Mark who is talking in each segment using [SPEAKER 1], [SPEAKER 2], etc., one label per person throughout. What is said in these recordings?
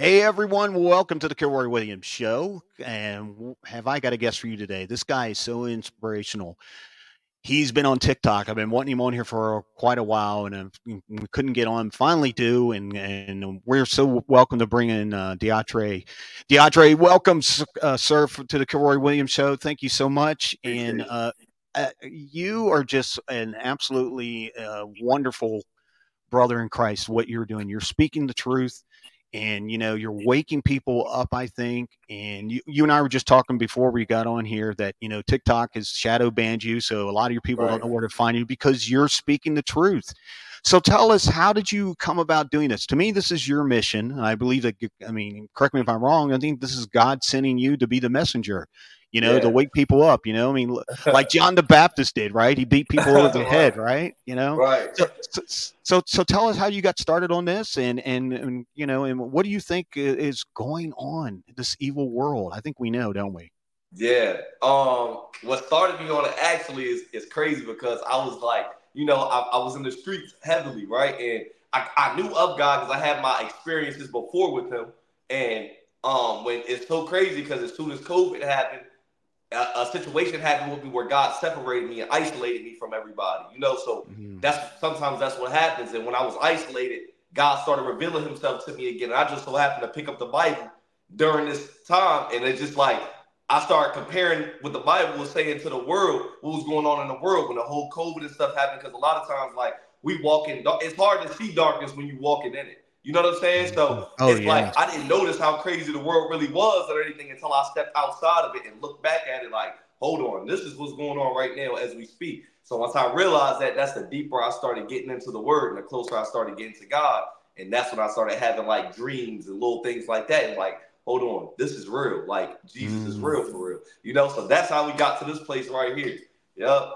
[SPEAKER 1] Hey everyone, welcome to the Kilroy Williams Show. And have I got a guest for you today? This guy is so inspirational. He's been on TikTok. I've been wanting him on here for quite a while, and we couldn't get on. Finally, do, and and we're so welcome to bring in uh, DeAndre. DeAndre, welcome, uh, sir, to the Kilroy Williams Show. Thank you so much. And uh, uh, you are just an absolutely uh, wonderful brother in Christ. What you're doing, you're speaking the truth and you know you're waking people up i think and you, you and i were just talking before we got on here that you know tiktok has shadow banned you so a lot of your people right. don't know where to find you because you're speaking the truth. So tell us how did you come about doing this? To me this is your mission and i believe that i mean correct me if i'm wrong i think this is god sending you to be the messenger you know, yeah. to wake people up, you know, I mean, like John the Baptist did, right? He beat people over the head, right? You know,
[SPEAKER 2] right.
[SPEAKER 1] So, so, so, tell us how you got started on this and, and, and, you know, and what do you think is going on in this evil world? I think we know, don't we?
[SPEAKER 2] Yeah. Um, what started me on it actually is, is crazy because I was like, you know, I, I was in the streets heavily, right? And I, I knew of God because I had my experiences before with him. And um, when it's so crazy because as soon as COVID happened, a, a, situation happened with me where God separated me and isolated me from everybody. You know, so mm-hmm. that's sometimes that's what happens. And when I was isolated, God started revealing Himself to me again. And I just so happened to pick up the Bible during this time, and it's just like I started comparing what the Bible was saying to the world, what was going on in the world when the whole COVID and stuff happened. Because a lot of times, like we walk in, it's hard to see darkness when you're walking in it. You know what I'm saying? So oh, it's yeah. like I didn't notice how crazy the world really was or anything until I stepped outside of it and looked back at it like, hold on, this is what's going on right now as we speak. So once I realized that, that's the deeper I started getting into the word and the closer I started getting to God. And that's when I started having like dreams and little things like that. And like, hold on, this is real. Like Jesus mm. is real for real. You know, so that's how we got to this place right here. Yep.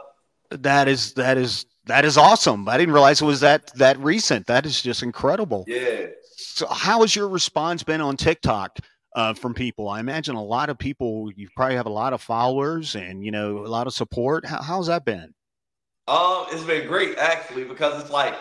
[SPEAKER 1] That is that is that is awesome. I didn't realize it was that that recent. That is just incredible.
[SPEAKER 2] Yeah.
[SPEAKER 1] So, how has your response been on TikTok uh, from people? I imagine a lot of people. You probably have a lot of followers and you know a lot of support. How, how's that been?
[SPEAKER 2] Um, it's been great actually because it's like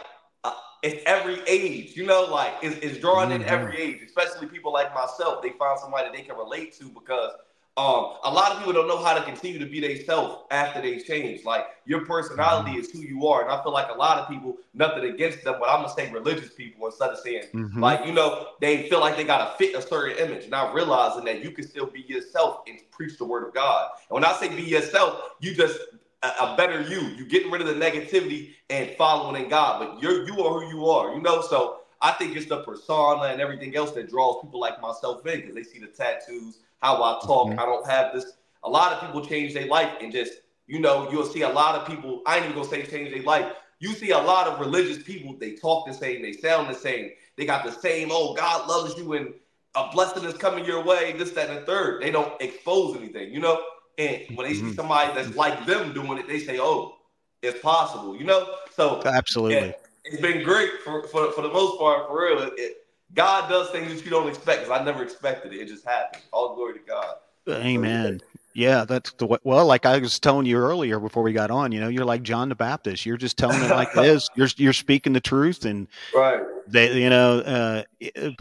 [SPEAKER 2] uh, it's every age. You know, like it's, it's drawing mm-hmm. in every age, especially people like myself. They find somebody they can relate to because um, a lot of people don't know how to continue to be themselves after they change. Like your personality is who you are, and I feel like a lot of people, nothing against them, but I'm gonna say religious people instead of saying mm-hmm. like you know they feel like they gotta fit a certain image, not realizing that you can still be yourself and preach the word of God. And when I say be yourself, you just a, a better you. You getting rid of the negativity and following in God, but you're you are who you are. You know, so I think it's the persona and everything else that draws people like myself in because they see the tattoos how I talk. Mm-hmm. I don't have this. A lot of people change their life and just, you know, you'll see a lot of people. I ain't even gonna say change their life. You see a lot of religious people. They talk the same. They sound the same. They got the same. Oh, God loves you and a blessing is coming your way. This, that, and the third. They don't expose anything, you know. And when they mm-hmm. see somebody that's like them doing it, they say, "Oh, it's possible," you know. So
[SPEAKER 1] absolutely, yeah,
[SPEAKER 2] it's been great for, for for the most part. For real, it, God does things that you don't expect. Because I never expected it. It just happened. All glory to God.
[SPEAKER 1] Amen. Yeah, that's the way. Well, like I was telling you earlier before we got on, you know, you're like John the Baptist. You're just telling it like it is. You're you're speaking the truth, and
[SPEAKER 2] right.
[SPEAKER 1] They, you know, uh,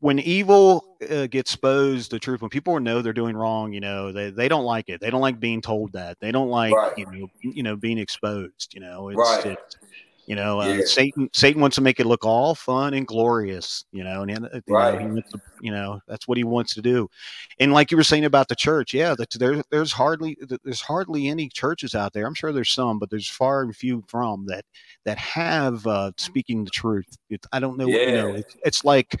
[SPEAKER 1] when evil uh, gets exposed, the truth. When people know they're doing wrong, you know, they, they don't like it. They don't like being told that. They don't like right. you know you know being exposed. You know, it's,
[SPEAKER 2] right.
[SPEAKER 1] It's, you know, uh, yeah. Satan Satan wants to make it look all fun and glorious. You know, and you
[SPEAKER 2] right.
[SPEAKER 1] know, to, you know that's what he wants to do. And like you were saying about the church, yeah, that there's there's hardly there's hardly any churches out there. I'm sure there's some, but there's far and few from that that have uh, speaking the truth. It, I don't know.
[SPEAKER 2] Yeah.
[SPEAKER 1] You know, it's, it's like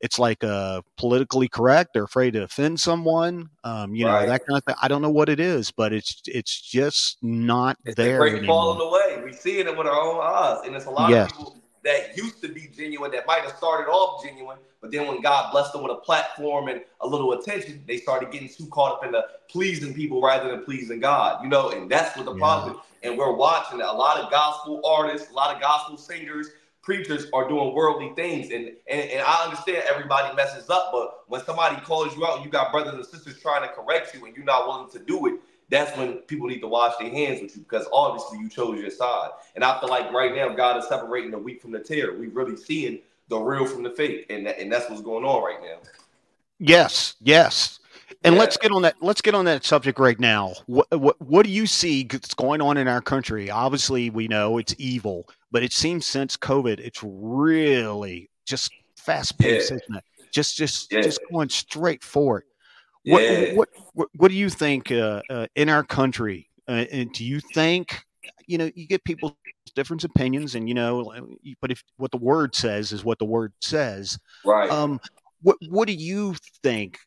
[SPEAKER 1] it's like uh, politically correct. They're afraid to offend someone. Um, you know that kind of thing. I don't know what it is, but it's it's just not
[SPEAKER 2] it's
[SPEAKER 1] there.
[SPEAKER 2] Great falling away. We see it with our own eyes, and it's a lot yes. of people that used to be genuine that might have started off genuine, but then when God blessed them with a platform and a little attention, they started getting too caught up in the pleasing people rather than pleasing God. You know, and that's what the yeah. problem. Is. And we're watching that a lot of gospel artists, a lot of gospel singers preachers are doing worldly things. And, and, and I understand everybody messes up, but when somebody calls you out and you got brothers and sisters trying to correct you and you're not willing to do it, that's when people need to wash their hands with you because obviously you chose your side. And I feel like right now God is separating the wheat from the tear. We're really seeing the real from the fake, and that, and that's what's going on right now.
[SPEAKER 1] Yes, yes. And yeah. let's get on that. Let's get on that subject right now. What, what what do you see that's going on in our country? Obviously, we know it's evil, but it seems since COVID, it's really just fast paced, yeah. isn't it? Just just yeah. just going straight for it. What, yeah. what, what what do you think uh, uh, in our country? Uh, and do you think you know you get people's different opinions, and you know, but if what the word says is what the word says,
[SPEAKER 2] right?
[SPEAKER 1] Um, what what do you think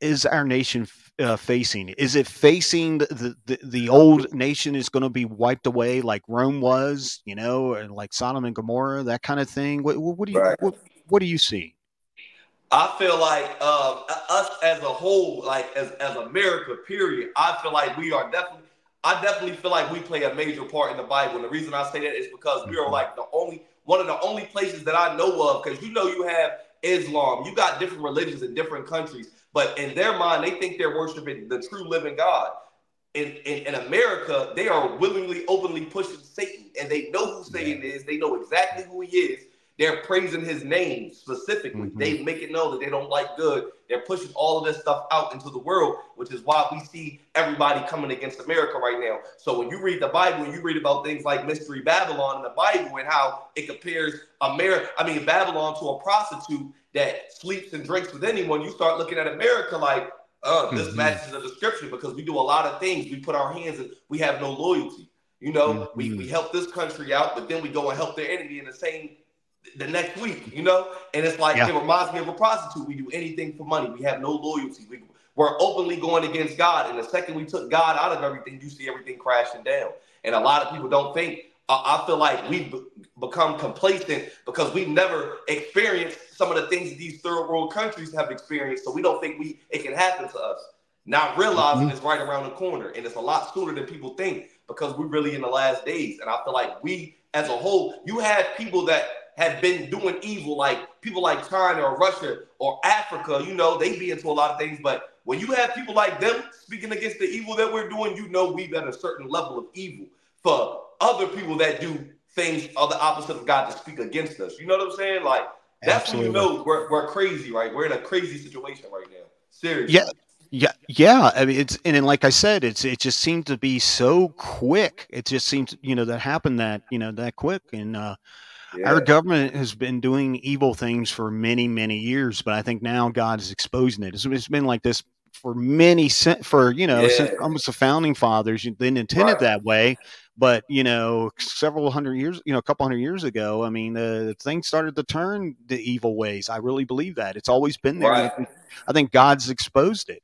[SPEAKER 1] is our nation uh, facing? Is it facing the, the, the old nation is going to be wiped away like Rome was, you know, and like Sodom and Gomorrah, that kind of thing? What, what do you right. what, what, do you see?
[SPEAKER 2] I feel like uh, us as a whole, like as, as America, period. I feel like we are definitely. I definitely feel like we play a major part in the Bible, and the reason I say that is because we are mm-hmm. like the only one of the only places that I know of. Because you know, you have Islam, you got different religions in different countries but in their mind, they think they're worshiping the true living God. In, in, in America, they are willingly, openly pushing Satan, and they know who Satan yeah. is. They know exactly who he is. They're praising his name specifically. Mm-hmm. They make it know that they don't like good. They're pushing all of this stuff out into the world, which is why we see everybody coming against America right now. So when you read the Bible, and you read about things like Mystery Babylon in the Bible and how it compares America, I mean Babylon to a prostitute that sleeps and drinks with anyone, you start looking at America like, uh, this mm-hmm. matches the description because we do a lot of things. We put our hands in, we have no loyalty. You know, mm-hmm. we, we help this country out, but then we go and help their enemy in the same the next week, you know? And it's like yeah. it reminds me of a prostitute. We do anything for money. We have no loyalty. We, we're openly going against God. And the second we took God out of everything, you see everything crashing down. And a lot of people don't think I feel like we've become complacent because we've never experienced some of the things that these third world countries have experienced. So we don't think we it can happen to us. Not realizing mm-hmm. it's right around the corner, and it's a lot sooner than people think because we're really in the last days. And I feel like we, as a whole, you have people that have been doing evil, like people like China or Russia or Africa. You know, they be into a lot of things, but when you have people like them speaking against the evil that we're doing, you know we've at a certain level of evil. For other people that do things are the opposite of God to speak against us. You know what I'm saying? Like that's Absolutely. when you know we're, we're crazy, right? We're in a crazy situation right now. Seriously.
[SPEAKER 1] Yeah. Yeah, yeah. I mean, it's and then, like I said, it's it just seemed to be so quick. It just seems, you know, that happened that you know that quick, and uh, yeah. our government has been doing evil things for many, many years. But I think now God is exposing it. it's, it's been like this for many for you know yeah. since almost the founding fathers. They intended right. that way, but you know, several hundred years, you know, a couple hundred years ago, I mean, uh, things started to turn the evil ways. I really believe that it's always been there. Right. I think God's exposed it,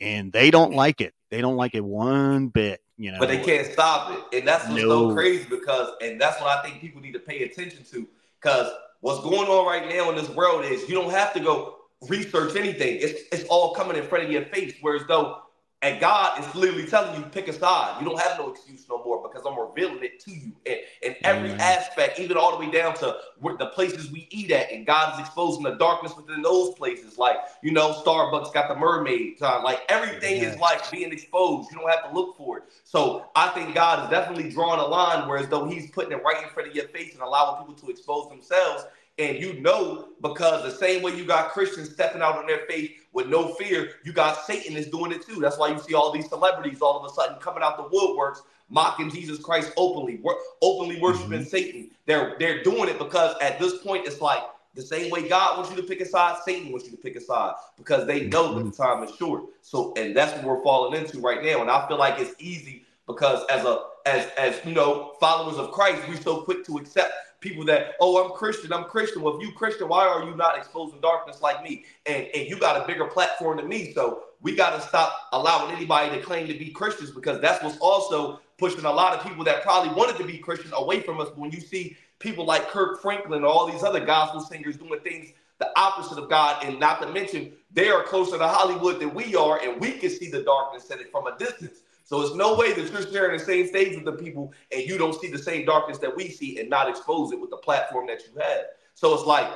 [SPEAKER 1] and they don't like it. They don't like it one bit. You know,
[SPEAKER 2] but they can't stop it, and that's what's no. so crazy because, and that's what I think people need to pay attention to because what's going on right now in this world is you don't have to go research anything. It's it's all coming in front of your face. Whereas though and God is literally telling you, pick a side. You don't have no excuse no more because I'm revealing it to you in, in every mm. aspect, even all the way down to where the places we eat at. And God is exposing the darkness within those places. Like, you know, Starbucks got the mermaid time. Like everything is like being exposed. You don't have to look for it. So I think God is definitely drawing a line whereas though he's putting it right in front of your face and allowing people to expose themselves. And you know, because the same way you got Christians stepping out on their faith with no fear, you got Satan is doing it too. That's why you see all these celebrities all of a sudden coming out the woodworks, mocking Jesus Christ openly, wor- openly worshiping mm-hmm. Satan. They're they're doing it because at this point it's like the same way God wants you to pick a side, Satan wants you to pick a side because they know that the mm-hmm. time is short. So, and that's what we're falling into right now. And I feel like it's easy because as a as as you know followers of Christ, we're so quick to accept people that, oh, I'm Christian, I'm Christian. Well, if you Christian, why are you not exposing darkness like me? And and you got a bigger platform than me. So we got to stop allowing anybody to claim to be Christians because that's what's also pushing a lot of people that probably wanted to be Christian away from us. When you see people like Kirk Franklin or all these other gospel singers doing things the opposite of God, and not to mention they are closer to Hollywood than we are, and we can see the darkness in it from a distance. So it's no way that you're sharing the same stage with the people and you don't see the same darkness that we see and not expose it with the platform that you have. So it's like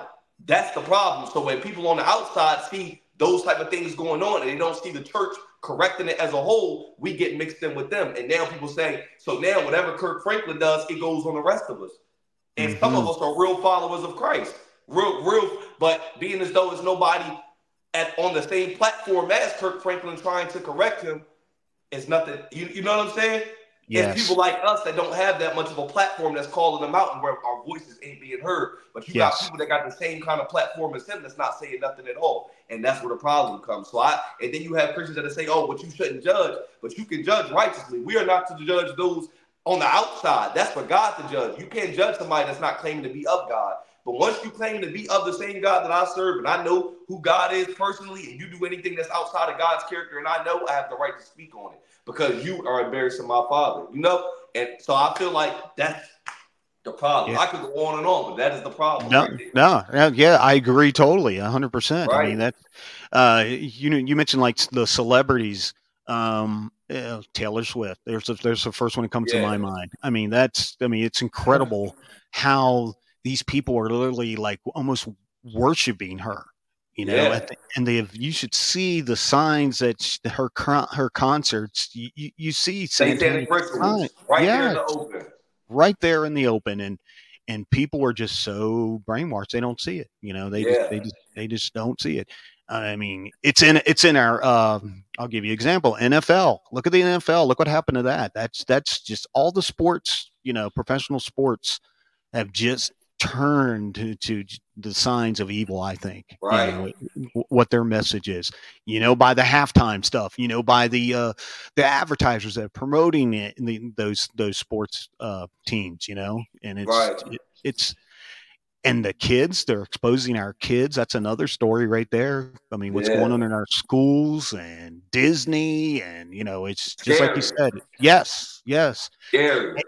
[SPEAKER 2] that's the problem. So when people on the outside see those type of things going on and they don't see the church correcting it as a whole, we get mixed in with them. And now people say, so now whatever Kirk Franklin does, it goes on the rest of us. And mm-hmm. some of us are real followers of Christ. real, real. But being as though it's nobody at on the same platform as Kirk Franklin trying to correct him is nothing. You, you know what I'm saying? Yes. It's people like us that don't have that much of a platform that's calling them out and where our voices ain't being heard. But you yes. got people that got the same kind of platform as him that's not saying nothing at all. And that's where the problem comes. So I and then you have Christians that say, oh, but you shouldn't judge, but you can judge righteously. We are not to judge those on the outside. That's for God to judge. You can't judge somebody that's not claiming to be of God. But once you claim to be of the same God that I serve, and I know who God is personally, and you do anything that's outside of God's character, and I know I have the right to speak on it because you are embarrassing my father, you know? And so I feel like that's the problem. Yeah. I could go on and on, but that is the problem.
[SPEAKER 1] No, right no, yeah, I agree totally, hundred percent. I mean that, uh, you know, you mentioned like the celebrities, um, uh, Taylor Swift. There's a, there's the first one that comes yeah. to my mind. I mean, that's, I mean, it's incredible how these people are literally like almost worshiping her you know yeah. the, and they have, you should see the signs that she, her her concerts you, you, you see
[SPEAKER 2] satanic rituals right yeah, there in the open.
[SPEAKER 1] Right there in the open and and people are just so brainwashed they don't see it you know they yeah. just, they just they just don't see it. I mean it's in it's in our uh, i'll give you an example nfl look at the nfl look what happened to that. That's that's just all the sports you know professional sports have just turn to, to the signs of evil i think
[SPEAKER 2] right
[SPEAKER 1] you know, what their message is you know by the halftime stuff you know by the uh the advertisers that are promoting it in the, those those sports uh teams you know and it's right. it, it's and the kids they're exposing our kids that's another story right there i mean what's yeah. going on in our schools and disney and you know it's just Scary. like you said yes yes
[SPEAKER 2] Scary.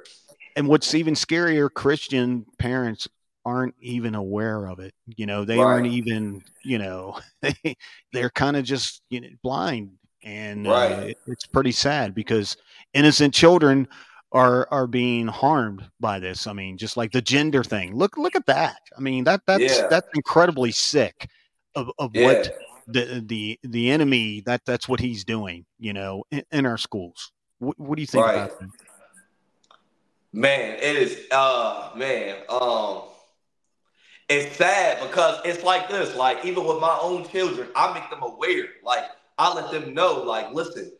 [SPEAKER 1] and what's even scarier christian parents aren't even aware of it. You know, they right. aren't even, you know, they, they're kind of just you know, blind. And right. uh, it, it's pretty sad because innocent children are are being harmed by this. I mean, just like the gender thing. Look look at that. I mean, that that's yeah. that's incredibly sick of, of yeah. what the the the enemy that that's what he's doing, you know, in, in our schools. What, what, do you think right. about that?
[SPEAKER 2] Man, it is uh man, um it's sad because it's like this. Like even with my own children, I make them aware. Like I let them know. Like listen,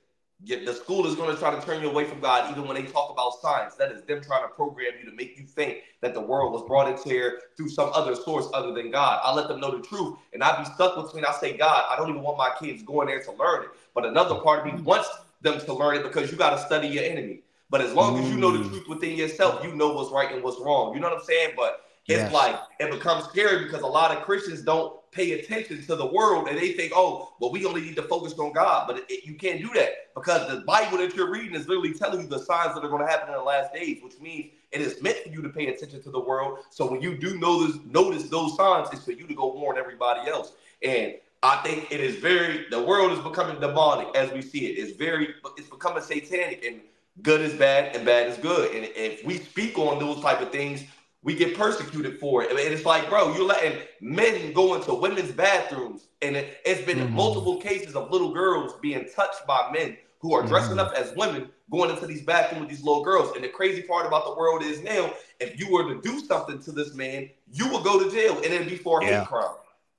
[SPEAKER 2] the school is going to try to turn you away from God, even when they talk about science. That is them trying to program you to make you think that the world was brought into here through some other source other than God. I let them know the truth, and I be stuck between. I say, God, I don't even want my kids going there to learn it, but another part of me wants them to learn it because you got to study your enemy. But as long as you know the mm. truth within yourself, you know what's right and what's wrong. You know what I'm saying? But it's yes. like it becomes scary because a lot of Christians don't pay attention to the world and they think, oh, well, we only need to focus on God. But it, it, you can't do that because the Bible that you're reading is literally telling you the signs that are going to happen in the last days, which means it is meant for you to pay attention to the world. So when you do notice notice those signs, it's for you to go warn everybody else. And I think it is very the world is becoming demonic as we see it. It's very it's becoming satanic and good is bad and bad is good. And if we speak on those type of things, we get persecuted for it. And it's like, bro, you're letting men go into women's bathrooms. And it, has been mm-hmm. multiple cases of little girls being touched by men who are dressing mm-hmm. up as women going into these bathrooms with these little girls. And the crazy part about the world is now, if you were to do something to this man, you will go to jail and it'd be for a yeah. hate crime.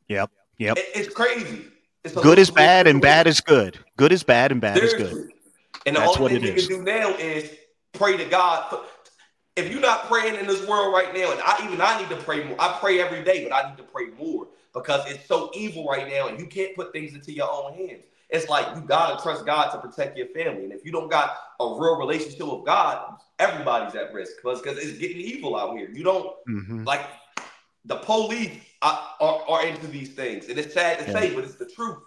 [SPEAKER 1] Yep. Yep.
[SPEAKER 2] It, it's crazy.
[SPEAKER 1] It's good is bad and bad is good. Good is bad and bad is good.
[SPEAKER 2] And the That's only thing you is. can do now is pray to God if you're not praying in this world right now, and I even I need to pray more. I pray every day, but I need to pray more because it's so evil right now, and you can't put things into your own hands. It's like you gotta trust God to protect your family, and if you don't got a real relationship with God, everybody's at risk because because it's getting evil out here. You don't mm-hmm. like the police are, are, are, into these things, and it's sad to yeah. say, but it's the truth.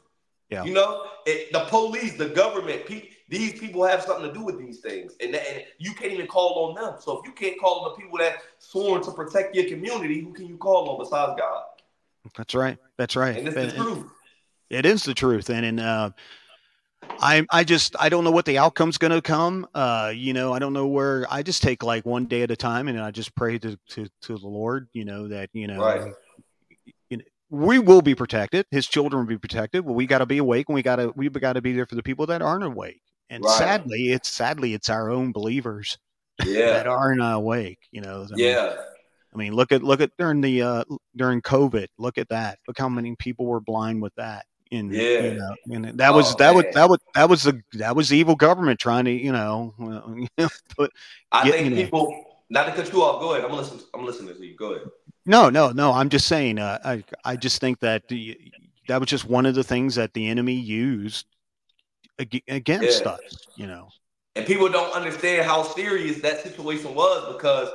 [SPEAKER 2] Yeah. You know, it, the police, the government, people these people have something to do with these things, and, and you can't even call on them. So if you can't call on the people that sworn to protect your community, who can you call on besides God?
[SPEAKER 1] That's right. That's right.
[SPEAKER 2] And it's the truth.
[SPEAKER 1] It is the truth, and and uh, I I just I don't know what the outcome's going to come. Uh, you know, I don't know where. I just take like one day at a time, and I just pray to to, to the Lord. You know that you know.
[SPEAKER 2] Right
[SPEAKER 1] we will be protected. His children will be protected. But we got to be awake, and we got to we got to be there for the people that aren't awake. And right. sadly, it's sadly it's our own believers
[SPEAKER 2] yeah.
[SPEAKER 1] that aren't awake. You know.
[SPEAKER 2] I yeah.
[SPEAKER 1] I mean, look at look at during the uh, during COVID. Look at that. Look how many people were blind with that. And
[SPEAKER 2] Yeah.
[SPEAKER 1] you know, and that was
[SPEAKER 2] Oh,
[SPEAKER 1] that was that was that was the that was the evil government trying to you know put
[SPEAKER 2] I
[SPEAKER 1] Yeah,
[SPEAKER 2] think
[SPEAKER 1] you know.
[SPEAKER 2] people not to cut you off. Go ahead. I'm listening. I'm listening to you. Go ahead.
[SPEAKER 1] No, no, no. I'm just saying. Uh, I I just think that the, that was just one of the things that the enemy used against
[SPEAKER 2] Yeah.
[SPEAKER 1] us. You know.
[SPEAKER 2] and people don't understand how serious that situation was because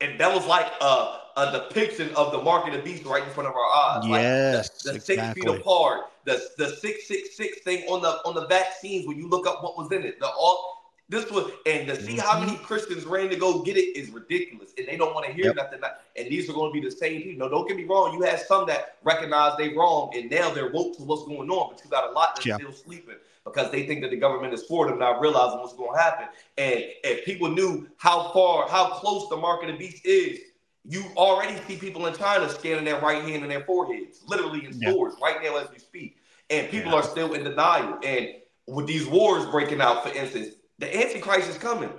[SPEAKER 2] and that was like a, a depiction of the mark of the beast right in front of our eyes. Like,
[SPEAKER 1] Yes,
[SPEAKER 2] the, the six feet apart, the the six six six thing on the on the vaccines when you look up what was in it. The all this was and to see how
[SPEAKER 1] Mhm.
[SPEAKER 2] many Christians ran to go get it is ridiculous, and they don't want to hear
[SPEAKER 1] Yep.
[SPEAKER 2] nothing. And these are going to be the same people. No, don't get me wrong. You had some that recognize they wrong, and now they're woke to what's going on. But you got a lot that's
[SPEAKER 1] Yeah.
[SPEAKER 2] still sleeping because they think that the government is for them, not realizing what's going to happen. And if people knew how far, how close the mark of the beast is, you already see people in China scanning their right hand and their foreheads, literally in
[SPEAKER 1] Yeah.
[SPEAKER 2] stores right now as we speak. And people
[SPEAKER 1] Yeah.
[SPEAKER 2] are still in denial. And with these wars breaking out, for instance, the Antichrist is coming.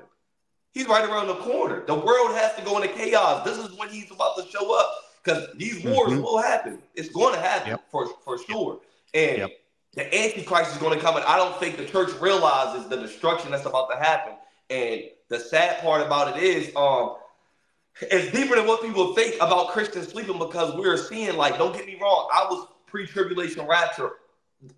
[SPEAKER 2] He's right around the corner. The world has to go into chaos. This is when he's about to show up because these wars
[SPEAKER 1] Mhm.
[SPEAKER 2] will happen. It's going to happen
[SPEAKER 1] Yep.
[SPEAKER 2] for, for sure. And
[SPEAKER 1] Yep.
[SPEAKER 2] The Antichrist is going to come. And I don't think the church realizes the destruction that's about to happen. And the sad part about it is, um, it's deeper than what people think about Christians sleeping because we're seeing, like, don't get me wrong, I was pre-tribulation rapture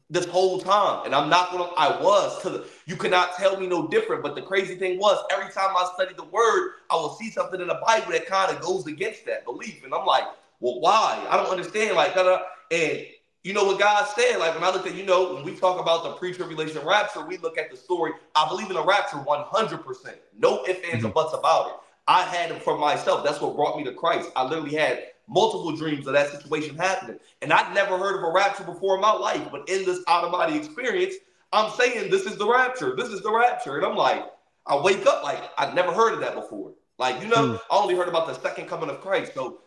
[SPEAKER 2] this whole time, and I'm not gonna. I was to the. You cannot tell me no different. But the crazy thing was, every time I studied the word, I will see something in the Bible that kind of goes against that belief, and I'm like, well, why? I don't understand. Like, and you know what God said? Like when I looked at, you know, when we talk about the pre-tribulation rapture, we look at the story. I believe in the rapture 100. percent No ifs, ands, or buts about it. I had it for myself. That's what brought me to Christ. I literally had multiple dreams of that situation happening. And I'd never heard of a rapture before in my life. But in this out of body experience, I'm saying this is the rapture. This is the rapture. And I'm like, I wake up like I've never heard of that before. Like, you know,
[SPEAKER 1] Hmm.
[SPEAKER 2] I only heard about the second coming of Christ. So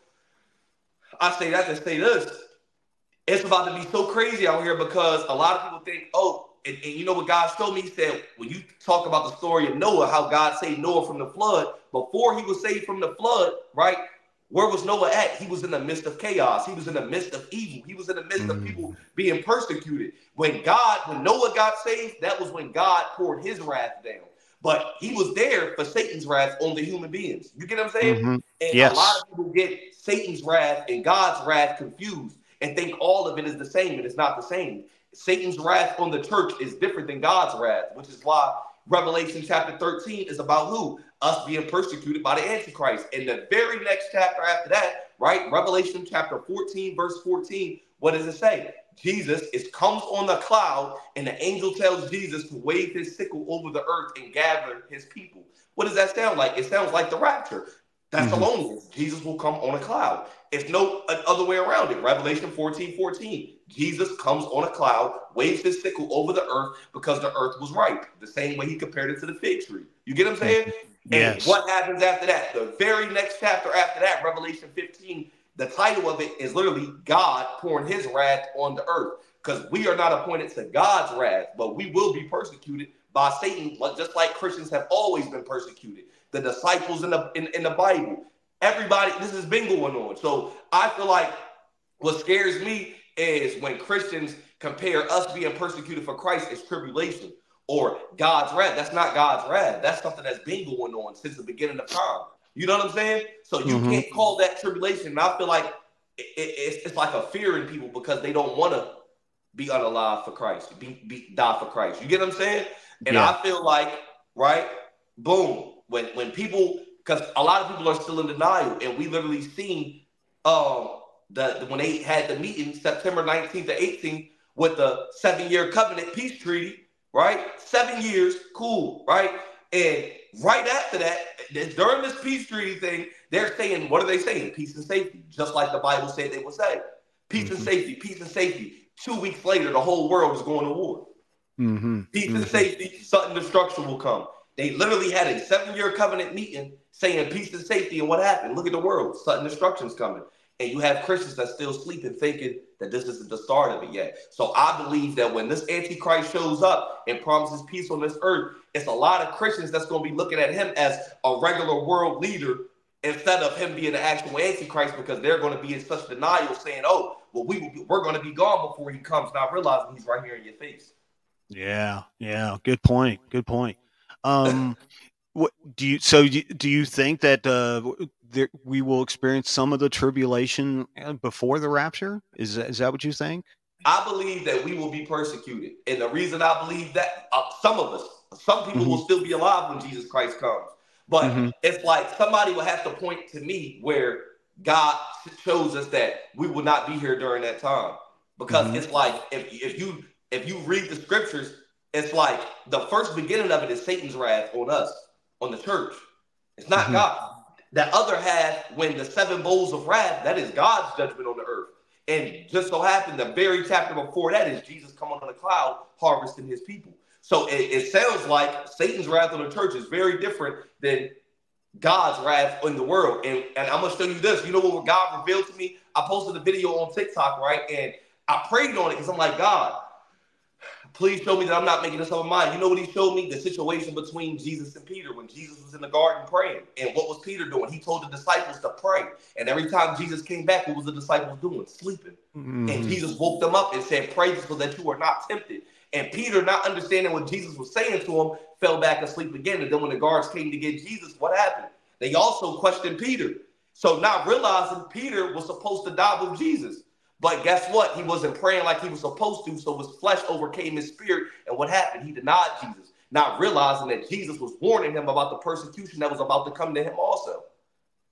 [SPEAKER 2] I say that to say this. It's about to be so crazy out here because a lot of people think, oh, and, and you know what God showed me? He said, when you talk about the story of Noah, how God saved Noah from the flood, before he was saved from the flood, right? Where was Noah at? He was in the midst of chaos. He was in the midst of evil. He was in the midst of
[SPEAKER 1] Mm.
[SPEAKER 2] people being persecuted. When God, when Noah got saved, that was when God poured his wrath down. But he was there for Satan's wrath on the human beings. You get what I'm saying?
[SPEAKER 1] Mhm.
[SPEAKER 2] And
[SPEAKER 1] Yes.
[SPEAKER 2] a lot of people get Satan's wrath and God's wrath confused and think all of it is the same, and it's not the same. Satan's wrath on the church is different than God's wrath, which is why Revelation chapter 13 is about who? Us being persecuted by the Antichrist. And the very next chapter after that, right? Revelation chapter 14, verse 14, what does it say? Jesus is comes on the cloud, and the angel tells Jesus to wave his sickle over the earth and gather his people. What does that sound like? It sounds like the rapture. Thessalonians, mm-hmm. Jesus will come on a cloud. It's no other way around it. Revelation 14, 14. Jesus comes on a cloud, waves his sickle over the earth because the earth was ripe. The same way he compared it to the fig tree. You get what I'm saying? Mm-hmm. And
[SPEAKER 1] Yes.
[SPEAKER 2] what happens after that? The very next chapter after that, Revelation 15, the title of it is literally God pouring his wrath on the earth. Because we are not appointed to God's wrath, but we will be persecuted by Satan, just like Christians have always been persecuted. The disciples in the in, in the Bible, everybody, this has been going on. So I feel like what scares me is when Christians compare us being persecuted for Christ as tribulation or God's wrath. That's not God's wrath. That's something that's been going on since the beginning of time. You know what I'm saying? So you
[SPEAKER 1] Mhm.
[SPEAKER 2] can't call that tribulation. And I feel like it, it- it's, it's like a fear in people because they don't want to be unalive for Christ, be, be die for Christ. You get what I'm saying? And
[SPEAKER 1] Yeah.
[SPEAKER 2] I feel like, right, boom, when when people, because a lot of people are still in denial, and we literally seen um the, when they had the meeting September 19th to 18th with the seven year covenant peace treaty, right? Seven years, cool, right? And right after that, during this peace treaty thing, they're saying, what are they saying? Peace and safety, just like the Bible said they would say. Peace and
[SPEAKER 1] Mhm.
[SPEAKER 2] safety, peace and safety. Two weeks later, the whole world is going to war.
[SPEAKER 1] Mm-hmm.
[SPEAKER 2] Peace and
[SPEAKER 1] Mhm.
[SPEAKER 2] safety, sudden destruction will come. They literally had a seven-year covenant meeting saying peace and safety, and what happened? Look at the world, sudden destruction's coming. And you have Christians that still sleeping, thinking that this isn't the start of it yet. So I believe that when this Antichrist shows up and promises peace on this earth, it's a lot of Christians that's going to be looking at him as a regular world leader instead of him being the actual antichrist because they're going to be in such denial saying, oh, well, we will be, we're going to be gone before he comes, not realizing he's right here in your face.
[SPEAKER 1] Yeah, yeah, good point. Good point. Um, what do you? So do you think that uh, there, we will experience some of the tribulation uh, before the rapture? Is is that what you think?
[SPEAKER 2] I believe that we will be persecuted, and the reason I believe that uh, some of us, some people mm-hmm. will still be alive when Jesus Christ comes, but mm-hmm. it's like somebody will have to point to me where God shows us that we will not be here during that time, because mm-hmm. it's like if if you if you read the scriptures, it's like the first beginning of it is Satan's wrath on us, on the church. It's not mm-hmm. God. That other half, when the seven bowls of wrath, that is God's judgment on the earth. And just so happened, the very chapter before that is Jesus coming on the cloud harvesting his people. So it, it sounds like Satan's wrath on the church is very different than God's wrath in the world. And, and I'm gonna show you this. You know what God revealed to me? I posted a video on TikTok, right? And I prayed on it because I'm like, God, Please show me that I'm not making this up in mind. You know what he showed me? The situation between Jesus and Peter when Jesus was in the garden praying. And what was Peter doing? He told the disciples to pray. And every time Jesus came back, what was the disciples doing? Sleeping. Mm-hmm. And Jesus woke them up and said, Pray so that you are not tempted. And Peter, not understanding what Jesus was saying to him, fell back asleep again. And then when the guards came to get Jesus, what happened? They also questioned Peter. So not realizing Peter was supposed to die with Jesus. But guess what? He wasn't praying like he was supposed to, so his flesh overcame his spirit. And what happened? He denied Jesus, not realizing that Jesus was warning him about the persecution that was about to come to him also.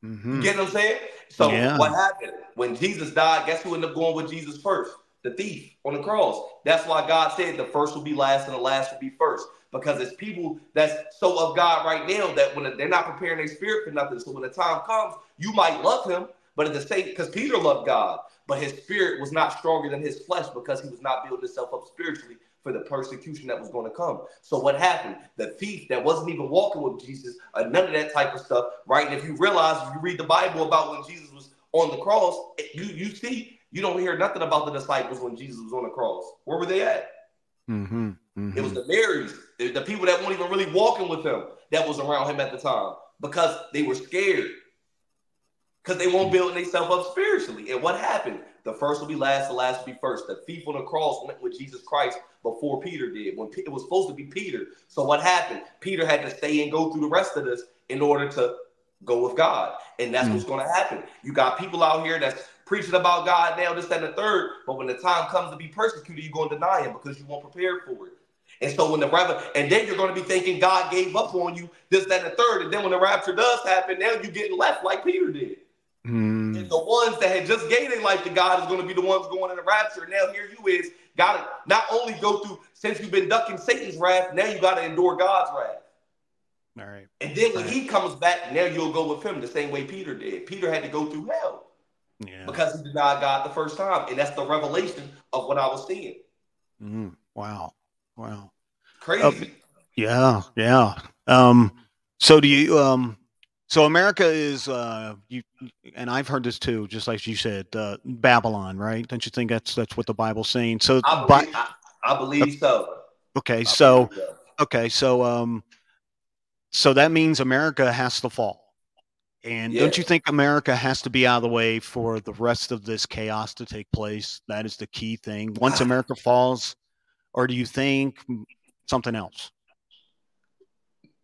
[SPEAKER 2] Mm-hmm. You get what I'm saying? So yeah. what happened? When Jesus died, guess who ended up going with Jesus first? The thief on the cross. That's why God said the first will be last and the last will be first. Because it's people that's so of God right now that when they're not preparing their spirit for nothing. So when the time comes, you might love him, but at the same because Peter loved God but his spirit was not stronger than his flesh because he was not building himself up spiritually for the persecution that was going to come. So what happened? The thief that wasn't even walking with Jesus, uh, none of that type of stuff, right? And if you realize, if you read the Bible about when Jesus was on the cross, you you see, you don't hear nothing about the disciples when Jesus was on the cross. Where were they at? Mm-hmm, mm-hmm. It was the Marys, the people that weren't even really walking with him that was around him at the time because they were scared because they won't build themselves up spiritually. And what happened? The first will be last, the last will be first. The thief on the cross went with Jesus Christ before Peter did. When it was supposed to be Peter. So what happened? Peter had to stay and go through the rest of this in order to go with God. And that's mm what's going to happen. You got people out here that's preaching about God now, this, that, and the third. But when the time comes to be persecuted, you're going to deny him because you weren't prepared for it. And so when the rapture, and then you're going to be thinking God gave up on you, this, that, and the third. And then when the rapture does happen, now you're getting left like Peter did. Mm. And the ones that had just gave their life to God is going to be the ones going in the rapture. Now here you is, got to not only go through, since you've been ducking Satan's wrath, now you got to endure God's wrath. All right. And then when right. he comes back, now you'll go with him the same way Peter did. Peter had to go through hell. Yeah. Because he denied God the first time. And that's the revelation of what I was seeing.
[SPEAKER 1] Mm. Wow. Wow.
[SPEAKER 2] Crazy. Uh,
[SPEAKER 1] yeah, yeah. Um, so do you um so America is, uh, you, and I've heard this too, just like you said, uh, Babylon, right? Don't you think that's that's what the Bible's saying? So
[SPEAKER 2] I believe, I, I believe so.
[SPEAKER 1] Okay, I so, so okay, so um, so that means America has to fall, and yeah. don't you think America has to be out of the way for the rest of this chaos to take place? That is the key thing. Once America falls, or do you think something else?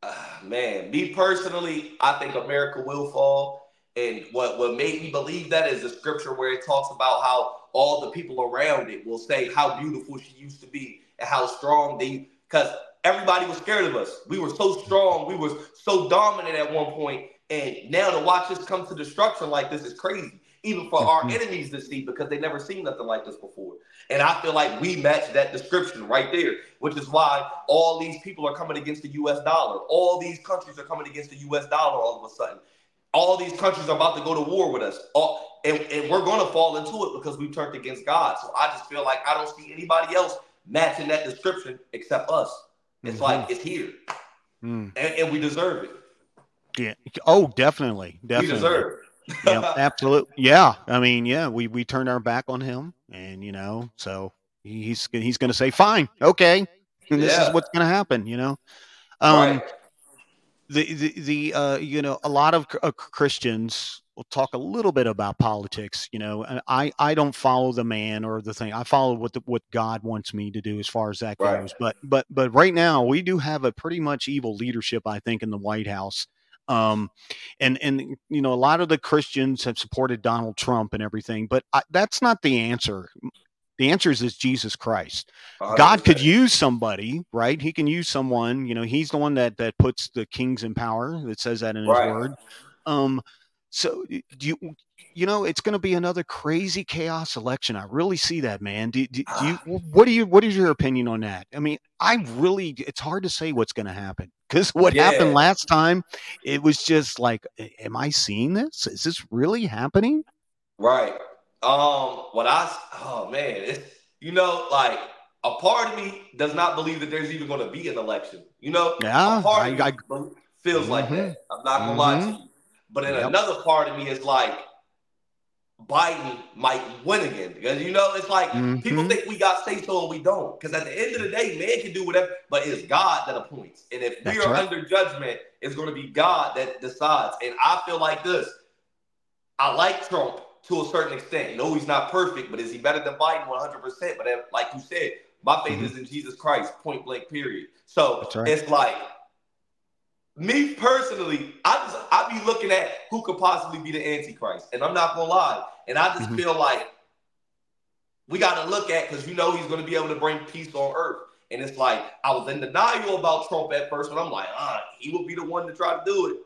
[SPEAKER 2] Uh, man, me personally, I think America will fall. And what, what made me believe that is the scripture where it talks about how all the people around it will say how beautiful she used to be and how strong they, because everybody was scared of us. We were so strong, we were so dominant at one point, and now to watch us come to destruction like this is crazy even for our mm-hmm. enemies to see because they never seen nothing like this before. And I feel like we match that description right there, which is why all these people are coming against the US dollar. All these countries are coming against the US dollar all of a sudden. All these countries are about to go to war with us. All, and, and we're going to fall into it because we turned against God. So I just feel like I don't see anybody else matching that description except us. It's mm-hmm. like it's here. Mm. And, and, we deserve it.
[SPEAKER 1] Yeah. Oh, definitely. Definitely. We deserve yeah, absolutely. Yeah, I mean, yeah, we we turned our back on him, and you know, so he's he's going to say, "Fine, okay, and this yeah. is what's going to happen." You know, um, right. the the, the uh, you know a lot of uh, Christians will talk a little bit about politics. You know, and I I don't follow the man or the thing. I follow what the, what God wants me to do as far as that
[SPEAKER 2] Right.
[SPEAKER 1] goes. But but but right now we do have a pretty much evil leadership, I think, in the White House. Um, and and you know a lot of the Christians have supported Donald Trump and everything, but I, that's not the answer. The answer is, is Jesus Christ. God could
[SPEAKER 2] 100%.
[SPEAKER 1] use somebody, right? He can use someone. You know, he's the one that that puts the kings in power. That says that in his
[SPEAKER 2] Right.
[SPEAKER 1] word. Um, so do you you know it's going to be another crazy chaos election. I really see that, man. Do, do, do you what do you what is your opinion on that? I mean, I really it's hard to say what's going to happen because what happened last time, it was just like, am I seeing this? Is this really happening?
[SPEAKER 2] Right. Um, what I oh man, it's you know, like a part of me does not believe that there's even gonna be an election. You know,
[SPEAKER 1] Yeah,
[SPEAKER 2] a part
[SPEAKER 1] I,
[SPEAKER 2] of
[SPEAKER 1] I
[SPEAKER 2] me bel- feels like
[SPEAKER 1] Mhm.
[SPEAKER 2] that. I'm not gonna lie to
[SPEAKER 1] Mhm.
[SPEAKER 2] you. But then
[SPEAKER 1] Yep.
[SPEAKER 2] another part of me is like Biden might win again. Because you know, it's like people
[SPEAKER 1] Mhm.
[SPEAKER 2] think we got say so and we don't. Because at the end of the day, man can do whatever, but it's God that appoints. And if
[SPEAKER 1] That's
[SPEAKER 2] we are
[SPEAKER 1] right.
[SPEAKER 2] under judgment, it's going to be God that decides. And I feel like this. I like Trump to a certain extent. No, he's not perfect, but is he better than Biden? 100%. But then, like you said, my faith
[SPEAKER 1] Mhm.
[SPEAKER 2] is in Jesus Christ, point blank, period. So
[SPEAKER 1] right.
[SPEAKER 2] it's like, me personally, I just I be looking at who could possibly be the Antichrist, and I'm not gonna lie, and I just
[SPEAKER 1] Mhm.
[SPEAKER 2] feel like we got to look at because you know he's going to be able to bring peace on earth, and it's like I was in denial about Trump at first, but I'm like, ah, he will be the one to try to do it.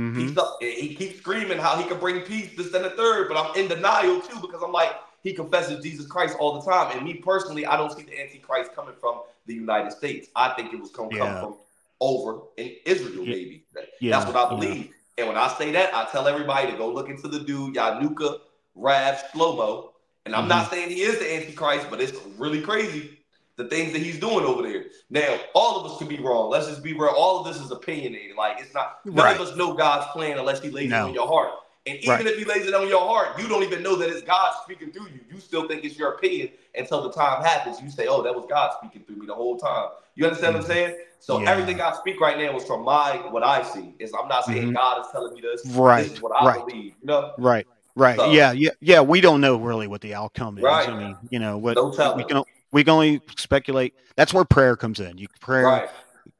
[SPEAKER 1] Mhm.
[SPEAKER 2] He's up, he keeps screaming how he can bring peace, this and the third, but I'm in denial too because I'm like, he confesses Jesus Christ all the time. And me personally, I don't see the Antichrist coming from the United States. I think it was to
[SPEAKER 1] Yeah.
[SPEAKER 2] come from over in Israel,
[SPEAKER 1] Yeah.
[SPEAKER 2] maybe.
[SPEAKER 1] Yeah,
[SPEAKER 2] That's what I
[SPEAKER 1] yeah.
[SPEAKER 2] believe. And when I say that, I tell everybody to go look into the dude, Yanuka Rav Shlomo. And I'm not mm-hmm. saying he is the Antichrist, but it's really crazy the things that he's doing over there. Now, all of us could be wrong. Let's just be real. All of this is opinionated. Like it's not none
[SPEAKER 1] Right.
[SPEAKER 2] of us know God's plan unless he lays
[SPEAKER 1] No.
[SPEAKER 2] it on your heart. And even
[SPEAKER 1] Right.
[SPEAKER 2] if he lays it on your heart, you don't even know that it's God speaking through you. You still think it's your opinion until the time happens. You say, Oh, that was God speaking through me the whole time. You understand what I'm saying? So
[SPEAKER 1] Yeah.
[SPEAKER 2] everything I speak right now is from my what I see. Is I'm not saying
[SPEAKER 1] Mhm.
[SPEAKER 2] God is telling me this.
[SPEAKER 1] Right,
[SPEAKER 2] This is what I
[SPEAKER 1] right.
[SPEAKER 2] believe. You know?
[SPEAKER 1] Right. Right.
[SPEAKER 2] So-
[SPEAKER 1] yeah. Yeah. Yeah. We don't know really what the outcome is.
[SPEAKER 2] Right.
[SPEAKER 1] I mean, you know, what
[SPEAKER 2] Don't tell
[SPEAKER 1] we can we can only speculate. That's where prayer comes in. You pray
[SPEAKER 2] Right.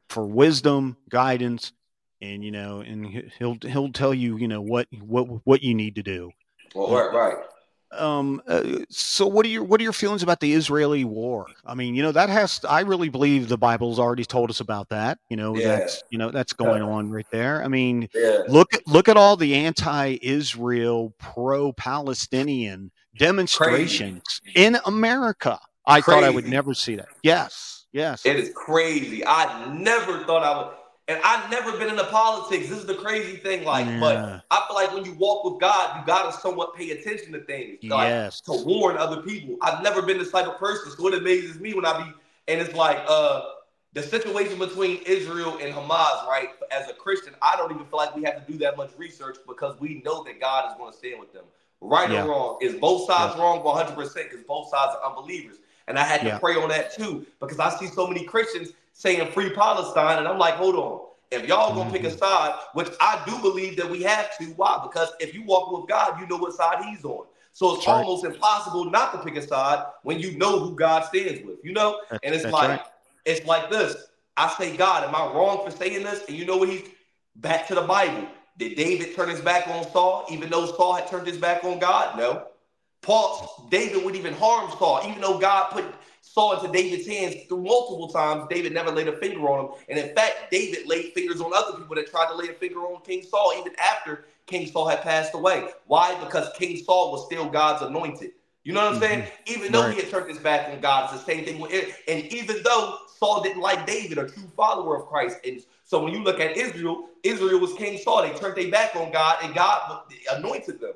[SPEAKER 1] for wisdom, guidance, and you know, and he- he'll he'll tell you, you know, what what what you need to do.
[SPEAKER 2] Well, right, right.
[SPEAKER 1] Um. Uh, so, what are your what are your feelings about the Israeli war? I mean, you know, that has. I really believe the Bible's already told us about that. You know,
[SPEAKER 2] Yeah.
[SPEAKER 1] that's you know that's going on right there. I mean,
[SPEAKER 2] Yeah.
[SPEAKER 1] look at look at all the anti-Israel, pro-Palestinian demonstrations in America. I thought I would never see that. Yes, yes.
[SPEAKER 2] It is crazy. I never thought I would, and I've never been into politics. This is the crazy thing. Like,
[SPEAKER 1] Yeah.
[SPEAKER 2] but I feel like when you walk with God, you gotta somewhat pay attention to things. Like,
[SPEAKER 1] yes.
[SPEAKER 2] to warn other people. I've never been this type of person, so it amazes me when I be and it's like uh the situation between Israel and Hamas, right? As a Christian, I don't even feel like we have to do that much research because we know that God is going to stand with them. Right
[SPEAKER 1] Yeah.
[SPEAKER 2] or wrong, is both sides wrong 100% because both sides are unbelievers. And I had to
[SPEAKER 1] Yeah.
[SPEAKER 2] pray on that too because I see so many Christians saying free Palestine, and I'm like, hold on. If y'all gonna pick a
[SPEAKER 1] Mhm.
[SPEAKER 2] side, which I do believe that we have to, why? Because if you walk with God, you know what side He's on. So it's
[SPEAKER 1] That's right.
[SPEAKER 2] almost impossible not to pick a side when you know who God stands with, you know?
[SPEAKER 1] That's-
[SPEAKER 2] And it's like,
[SPEAKER 1] right.
[SPEAKER 2] it's like this. I say, God, am I wrong for saying this? And you know what he's back to the Bible. Did David turn his back on Saul, even though Saul had turned his back on God? No. Paul, David would even harm Saul, even though God put Saul into David's hands through multiple times. David never laid a finger on him. And in fact, David laid fingers on other people that tried to lay a finger on King Saul, even after King Saul had passed away. Why? Because King Saul was still God's anointed. You know what I'm saying? Mm-hmm. Even though
[SPEAKER 1] Right.
[SPEAKER 2] he had turned his back on God, it's the same thing with it. And even though Saul didn't like David, a true follower of Christ, and so when you look at Israel, Israel was King Saul. They turned their back on God, and God anointed them.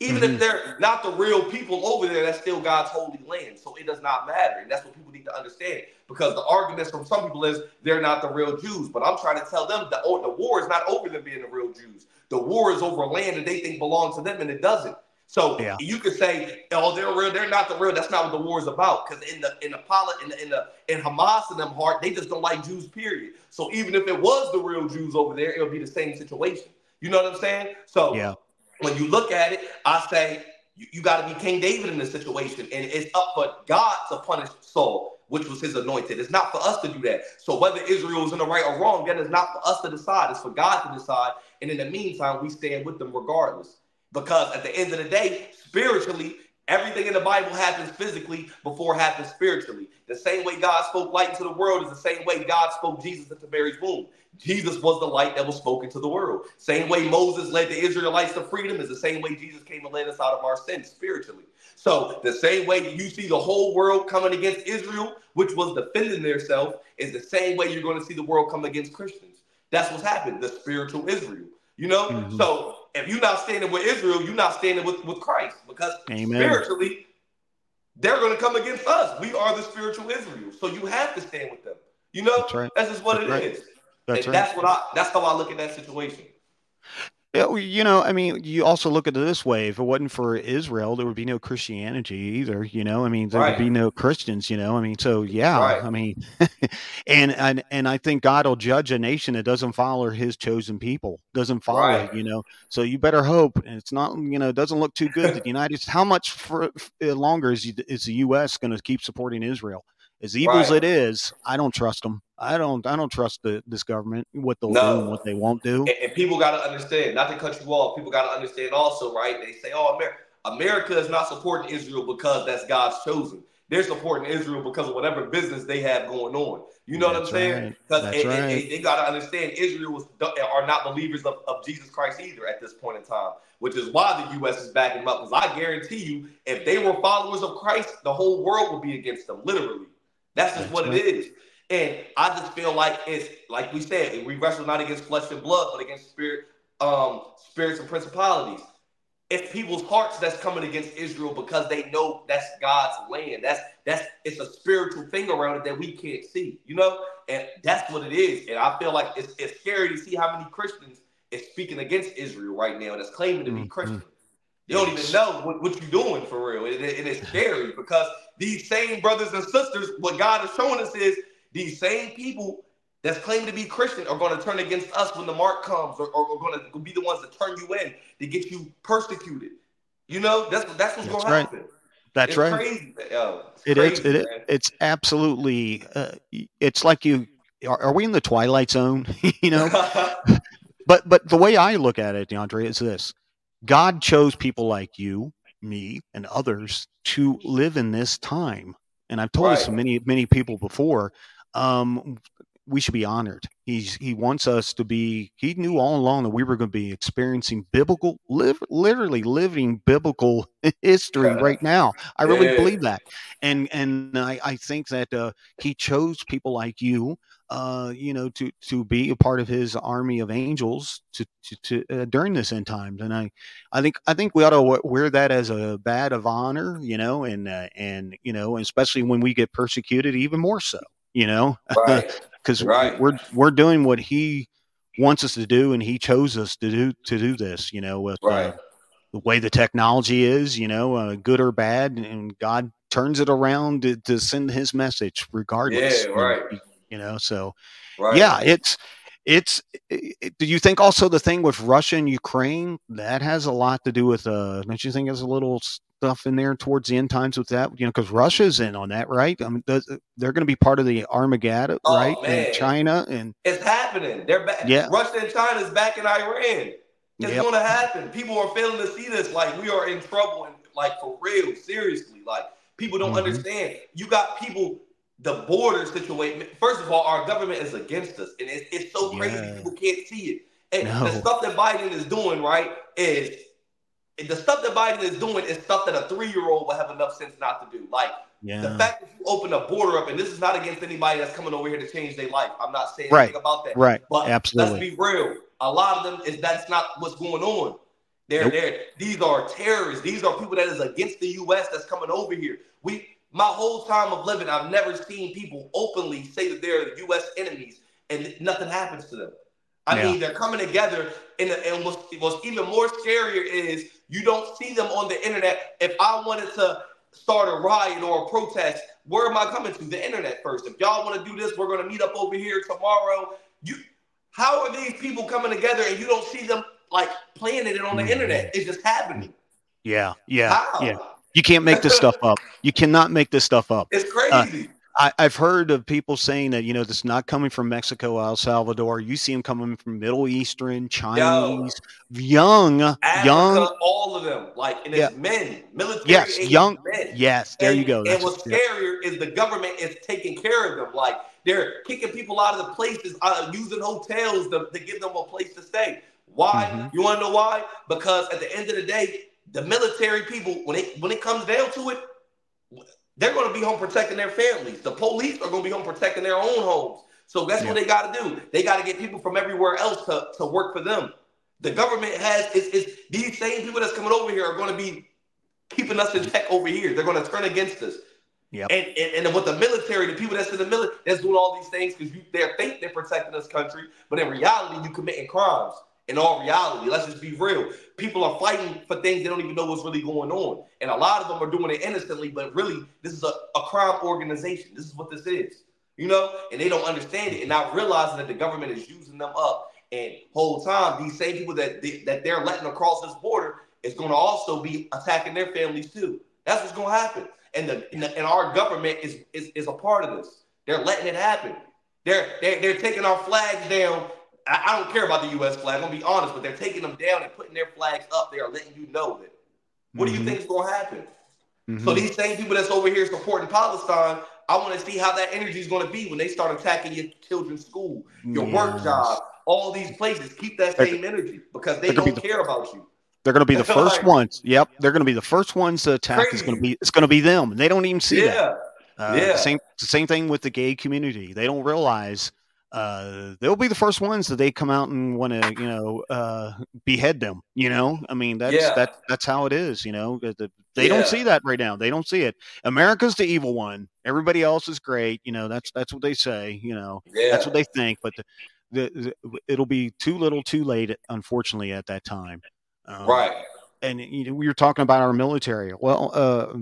[SPEAKER 2] Even
[SPEAKER 1] Mhm.
[SPEAKER 2] if they're not the real people over there, that's still God's holy land. So it does not matter. And that's what people need to understand. Because the arguments from some people is they're not the real Jews. But I'm trying to tell them oh, the war is not over them being the real Jews. The war is over land that they think belongs to them, and it doesn't. So yeah. you could say, "Oh, they're real. They're not the real." That's not what the war is about. Because in the in the in the in the in Hamas and them heart, they just don't like Jews. Period. So even if it was the real Jews over there, it would be the same situation. You know what I'm saying? So yeah. When you look at it, I say you, you got to be King David in this situation, and it's up for God to punish Saul, which was his anointed. It's not for us to do that. So whether Israel is in the right or wrong, that is not for us to decide. It's for God to decide. And in the meantime, we stand with them regardless. Because at the end of the day, spiritually, everything in the Bible happens physically before it happens spiritually. The same way God spoke light into the world is the same way God spoke Jesus into Mary's womb. Jesus was the light that was spoken to the world. Same way Moses led the Israelites to freedom is the same way Jesus came and led us out of our sins spiritually. So the same way you see the whole world coming against Israel, which was defending themselves, is the same way you're going to see the world come against Christians. That's what's happened, the spiritual Israel. You know? Mm-hmm. So if you're not standing with Israel, you're not standing with, with Christ because Amen. spiritually, they're going to come against us. We are the spiritual Israel. So you have to stand with them. You know? That's, right. that's just what that's it right. is. That's, right. that's what I that's how I look at that situation.
[SPEAKER 1] You know, I mean, you also look at it this way: if it wasn't for Israel, there would be no Christianity either. You know, I mean, there right. would be no Christians. You know, I mean, so yeah, right. I mean, and and and I think God will judge a nation that doesn't follow His chosen people, doesn't follow. Right. You know, so you better hope And it's not. You know, it doesn't look too good. the United. States how much for, uh, longer is is the U.S. going to keep supporting Israel? As evil as it is, I don't trust them. I don't. I don't trust the, this government. What they'll no. do and what they won't do.
[SPEAKER 2] And, and people got to understand. Not to cut you off. People got to understand also, right? They say, "Oh, America, America is not supporting Israel because that's God's chosen. They're supporting Israel because of whatever business they have going on. You know that's what I'm saying? Because right. right. they got to understand Israel was, are not believers of, of Jesus Christ either at this point in time, which is why the U.S. is backing them up. Because I guarantee you, if they were followers of Christ, the whole world would be against them, literally. That's just That's what right. it is. And I just feel like it's like we said, we wrestle not against flesh and blood, but against spirit, um, spirits and principalities. It's people's hearts that's coming against Israel because they know that's God's land. That's that's it's a spiritual thing around it that we can't see, you know, and that's what it is. And I feel like it's, it's scary to see how many Christians is speaking against Israel right now that's claiming to be mm-hmm. Christian. You don't even know what, what you're doing for real. And, and it's scary because these same brothers and sisters, what God is showing us is these same people that's claimed to be Christian are going to turn against us when the mark comes, or, or, going to be the ones that turn you in to get you persecuted. You know, that's that's what's going to happen.
[SPEAKER 1] That's
[SPEAKER 2] it's
[SPEAKER 1] right.
[SPEAKER 2] Crazy.
[SPEAKER 1] It's it crazy, is, It is. It's absolutely. Uh, it's like you. Are, are, we in the twilight zone? you know. but but the way I look at it, DeAndre, is this: God chose people like you, me, and others to live in this time. And I've told right. this to many many people before um, we should be honored. He's he wants us to be. He knew all along that we were going to be experiencing biblical, live, literally living biblical history right now. I really yeah. believe that, and and I, I think that uh, he chose people like you, uh, you know, to to be a part of his army of angels to to, to uh, during this end times. And I I think I think we ought to wear that as a badge of honor, you know, and uh, and you know, especially when we get persecuted, even more so you know, because right. right. we're we're doing what he wants us to do, and he chose us to do to do this. You know, with uh, right. uh, the way the technology is, you know, uh, good or bad, and God turns it around to, to send His message regardless.
[SPEAKER 2] Yeah, right.
[SPEAKER 1] You know, so yeah, it's it's it, do you think also the thing with Russia and Ukraine that has a lot to do with uh don't you think there's a little stuff in there towards the end times with that? You know, because Russia's in on that, right? I mean, they're going to be part of the Armageddon, oh, right? Man. And China and
[SPEAKER 2] it's happening. They're back. Yeah, Russia and China is back in Iran. It's yep. going to happen. People are failing to see this. Like we are in trouble, and like for real, seriously. Like people don't mm-hmm. understand. You got people. The border situation. First of all, our government is against us, and it's, it's so crazy. Yeah. People can't see it. And no. the stuff that Biden is doing, right, is the stuff that Biden is doing is stuff that a three year old will have enough sense not to do. Like yeah. the fact that you open the border up, and this is not against anybody that's coming over here to change their life. I'm not saying
[SPEAKER 1] right.
[SPEAKER 2] anything about that.
[SPEAKER 1] Right.
[SPEAKER 2] But
[SPEAKER 1] Absolutely.
[SPEAKER 2] let's be real. A lot of them is that's not what's going on. They're nope. there. These are terrorists. These are people that is against the U.S. that's coming over here. We my whole time of living, I've never seen people openly say that they're U.S. enemies and nothing happens to them. I yeah. mean, they're coming together, and, and what's, what's even more scarier is You don't see them on the internet. If I wanted to start a riot or a protest, where am I coming to? The internet first. If y'all want to do this, we're going to meet up over here tomorrow. You, how are these people coming together and you don't see them like planning it on the mm-hmm. internet? It's just happening.
[SPEAKER 1] Yeah, yeah, how? yeah. You can't make this stuff up. You cannot make this stuff up.
[SPEAKER 2] It's crazy. Uh,
[SPEAKER 1] I, have heard of people saying that you know this is not coming from Mexico, El Salvador. You see them coming from Middle Eastern, Chinese, Yo, young, Africa, young,
[SPEAKER 2] all of them. Like and it's yeah. men, military.
[SPEAKER 1] Yes, young men. Yes, there
[SPEAKER 2] and,
[SPEAKER 1] you go.
[SPEAKER 2] and what's scarier is the government is taking care of them. Like they're kicking people out of the places, uh, using hotels to, to, give them a place to stay. Why? Mm-hmm. You want to know why? Because at the end of the day, the military people, when it when it comes down to it they're going to be home protecting their families. The police are going to be home protecting their own homes. So that's yeah. what they got to do. They got to get people from everywhere else to, to work for them. The government has is, is these same people that's coming over here are going to be keeping us in check over here. They're going to turn against us.
[SPEAKER 1] Yeah.
[SPEAKER 2] And, and and with the military, the people that's in the military, that's doing all these things because they think they're protecting this country, but in reality, you committing crimes in all reality. Let's just be real. People are fighting for things they don't even know what's really going on. And a lot of them are doing it innocently, but really, this is a, a crime organization. This is what this is. You know, and they don't understand it and not realizing that the government is using them up. And whole time, these same people that they, that they're letting across this border is going to also be attacking their families too. That's what's going to happen. And the, and, the, and our government is, is is a part of this. They're letting it happen. They're, they're they're taking our flags down I, I don't care about the U.S. flag. I'm gonna be honest, but they're taking them down and putting their flags up. They are letting you know that. What mm-hmm. do you mm-hmm. think is gonna happen? Mm-hmm. So these same people that's over here supporting Palestine, I want to see how that energy is going to be when they start attacking your children's school, your yes. work job, all these places. Keep that same they're, energy because they don't be the, care about you.
[SPEAKER 1] They're going to be the first like, ones. Yep, they're going to be the first ones to attack. Crazy. It's going to be it's going to be them. They don't even see
[SPEAKER 2] yeah.
[SPEAKER 1] that. Uh, yeah. Same same thing with the gay community. They don't realize uh, they'll be the first ones that they come out and want to, you know, uh, behead them. You know, I mean, that's yeah. that that's how it is. You know, they yeah. don't see that right now. They don't see it. America's the evil one. Everybody else is great. You know, that's that's what they say. You know, yeah. that's what they think. But the, the, the, it'll be too little, too late. Unfortunately, at that time.
[SPEAKER 2] Um, right.
[SPEAKER 1] And you know, we were talking about our military. Well, uh,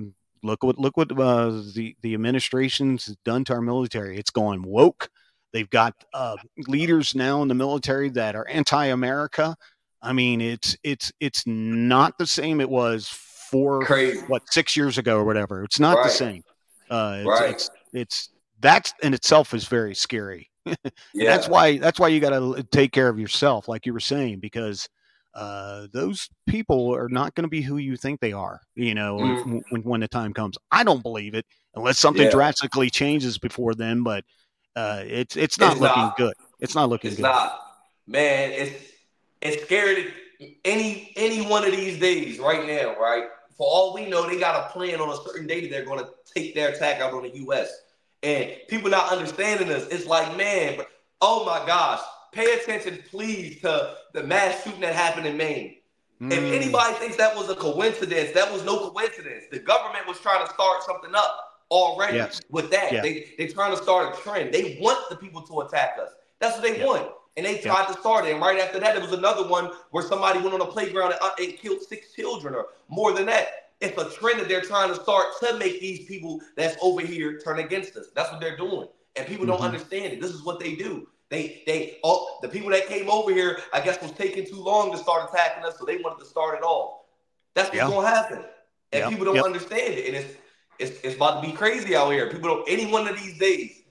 [SPEAKER 1] look what look what uh, the the administration's done to our military. It's gone woke They've got uh, leaders now in the military that are anti-America. I mean, it's it's it's not the same it was four Crazy. what six years ago or whatever. It's not right. the same. Uh, it's, right. it's it's that's in itself is very scary. yeah. That's why that's why you got to take care of yourself, like you were saying, because uh, those people are not going to be who you think they are. You know, mm. when when the time comes. I don't believe it unless something yeah. drastically changes before then, but uh, it's it's not it's looking not. good. It's not looking good.
[SPEAKER 2] it's
[SPEAKER 1] good.
[SPEAKER 2] not, man. It's it's scary. Any any one of these days, right now, right? For all we know, they got a plan on a certain date they're going to take their attack out on the U.S. And people not understanding this. It's like, man, oh my gosh, pay attention, please, to the mass shooting that happened in Maine. Mm. If anybody thinks that was a coincidence, that was no coincidence. The government was trying to start something up already yes. with that. Yeah. They they trying to start a trend. They want the people to attack us. That's what they yeah. want. And they tried yeah. to start it. And right after that, there was another one where somebody went on a playground and, uh, and killed six children or more than that. It's a trend that they're trying to start to make these people that's over here turn against us. That's what they're doing. And people mm-hmm. don't understand it. This is what they do. They they all the people that came over here, I guess, was taking too long to start attacking us, so they wanted to start it off. That's what's gonna happen. And people don't understand it. And it's it's, it's about to be crazy out here. People don't any one of these days.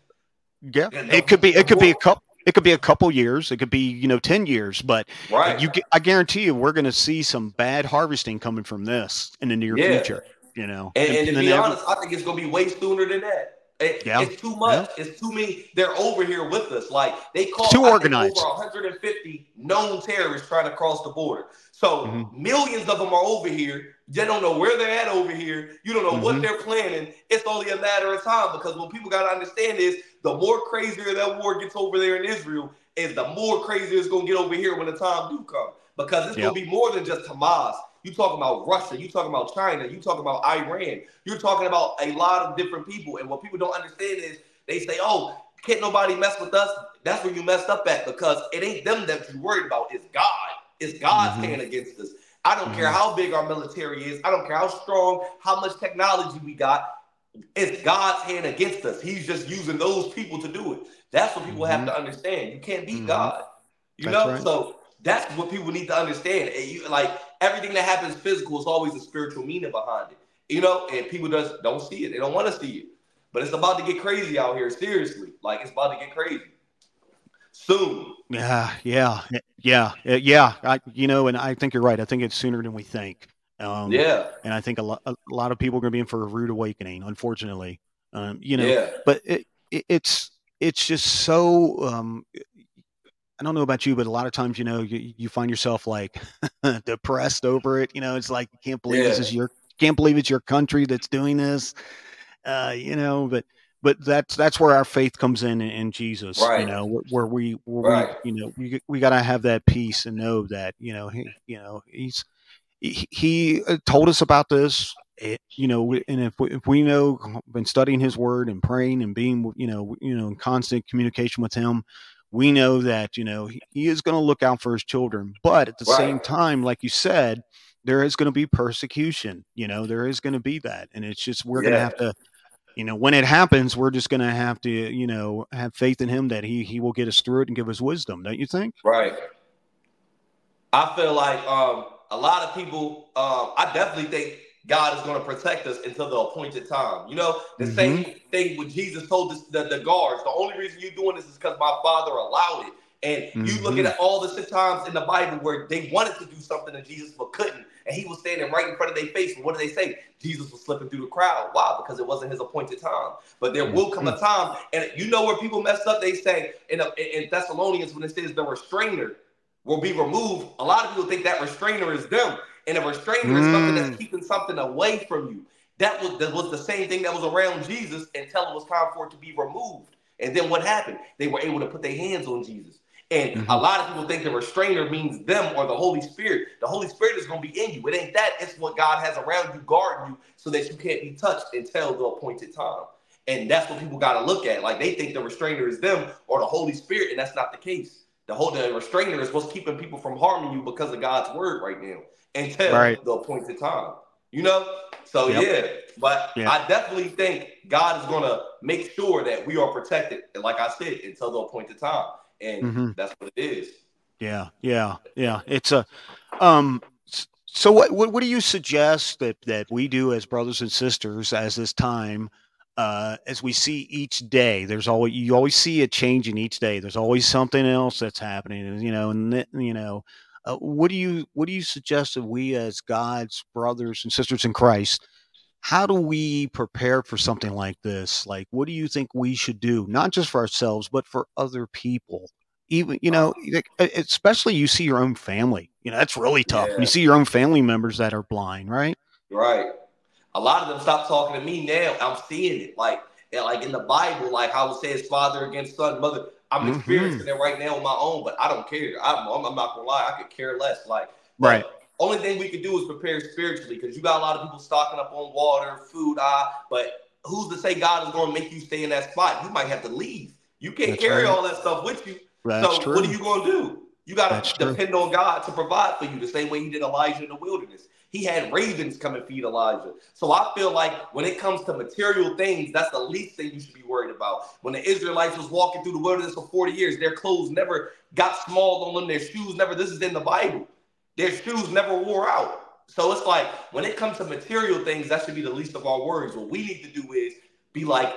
[SPEAKER 1] Yeah, it could be. It could be a couple. It could be a couple years. It could be you know ten years. But right. you, I guarantee you, we're going to see some bad harvesting coming from this in the near yeah. future. You know,
[SPEAKER 2] and, and, and to be never, honest, I think it's going to be way sooner than that. It, yeah. It's too much. Yeah. It's too many. They're over here with us. Like they call
[SPEAKER 1] too organized.
[SPEAKER 2] over 150 known terrorists trying to cross the border. So mm-hmm. millions of them are over here. They don't know where they're at over here. You don't know mm-hmm. what they're planning. It's only a matter of time because what people got to understand is the more crazier that war gets over there in Israel, is the more crazier it's gonna get over here when the time do come. Because it's yep. gonna be more than just Hamas. You talking about Russia, you talking about China, you talking about Iran, you're talking about a lot of different people. And what people don't understand is they say, oh, can't nobody mess with us. That's where you messed up at because it ain't them that you worried about. It's God. It's God's mm-hmm. hand against us. I don't mm-hmm. care how big our military is. I don't care how strong, how much technology we got. It's God's hand against us. He's just using those people to do it. That's what people mm-hmm. have to understand. You can't beat mm-hmm. God. You that's know, right. so that's what people need to understand. And you like everything that happens physical is always a spiritual meaning behind it. You know, and people just don't see it. They don't want to see it. But it's about to get crazy out here. Seriously, like it's about to get crazy soon.
[SPEAKER 1] Yeah, yeah, yeah, yeah. I, you know, and I think you're right. I think it's sooner than we think.
[SPEAKER 2] Um, yeah,
[SPEAKER 1] and I think a lot, a lot of people are going to be in for a rude awakening, unfortunately. Um, you know, yeah. but it, it, it's it's just so. Um, I don't know about you, but a lot of times, you know, you, you find yourself like depressed over it. You know, it's like you can't believe yeah. this is your can't believe it's your country that's doing this. Uh, you know, but but that's that's where our faith comes in in Jesus. Right. You know, where, we where right. we you know we we got to have that peace and know that you know he you know he's he, he uh, told us about this. It, you know, and if we, if we know, been studying His Word and praying and being, you know, you know, in constant communication with Him, we know that you know He, he is going to look out for His children. But at the right. same time, like you said, there is going to be persecution. You know, there is going to be that, and it's just we're yeah. going to have to you know, when it happens, we're just going to have to, you know, have faith in him that he he will get us through it and give us wisdom. Don't you think?
[SPEAKER 2] Right. I feel like um, a lot of people. Um, I definitely think God is going to protect us until the appointed time. You know, the mm-hmm. same thing when Jesus told this, the, the guards, the only reason you're doing this is because my Father allowed it. And mm-hmm. you look at all the times in the Bible where they wanted to do something to Jesus but couldn't and he was standing right in front of their face. And what do they say? Jesus was slipping through the crowd. Why? Because it wasn't his appointed time. But there will come a time, and you know where people messed up. They say in, in Thessalonians when it says the restrainer will be removed. A lot of people think that restrainer is them, and a restrainer mm. is something that's mm. keeping something away from you. That was that was the same thing that was around Jesus until it was time for it to be removed. And then what happened? They were able to put their hands on Jesus. And mm-hmm. a lot of people think the restrainer means them or the Holy Spirit. The Holy Spirit is going to be in you. It ain't that. It's what God has around you, guarding you, so that you can't be touched until the appointed time. And that's what people got to look at. Like they think the restrainer is them or the Holy Spirit, and that's not the case. The whole the restrainer is what's keeping people from harming you because of God's word right now until right. the appointed time. You know? So yep. yeah, but yeah. I definitely think God is gonna make sure that we are protected, like I said, until the appointed time and mm-hmm. that's what it is.
[SPEAKER 1] Yeah, yeah, yeah. It's a um. So what, what what do you suggest that that we do as brothers and sisters as this time? Uh, as we see each day, there's always you always see a change in each day. There's always something else that's happening, you know, and you know, uh, what do you what do you suggest that we as God's brothers and sisters in Christ how do we prepare for something like this? Like, what do you think we should do, not just for ourselves, but for other people? Even, you know, especially you see your own family. You know, that's really tough. Yeah. You see your own family members that are blind, right?
[SPEAKER 2] Right. A lot of them stop talking to me now. I'm seeing it. Like, like in the Bible, like how it says father against son, mother. I'm mm-hmm. experiencing it right now on my own, but I don't care. I'm, I'm not gonna lie. I could care less. Like,
[SPEAKER 1] right.
[SPEAKER 2] Only thing we could do is prepare spiritually because you got a lot of people stocking up on water, food, ah, but who's to say God is going to make you stay in that spot? You might have to leave. You can't That's carry right. all that stuff with you. That's so true. what are you going to do? You got to depend on God to provide for you the same way he did Elijah in the wilderness. He had ravens come and feed Elijah. So I feel like when it comes to material things, that's the least thing you should be worried about. When the Israelites was walking through the wilderness for 40 years, their clothes never got small on them, their shoes never, this is in the Bible. Their shoes never wore out. So it's like when it comes to material things, that should be the least of our worries. What we need to do is be like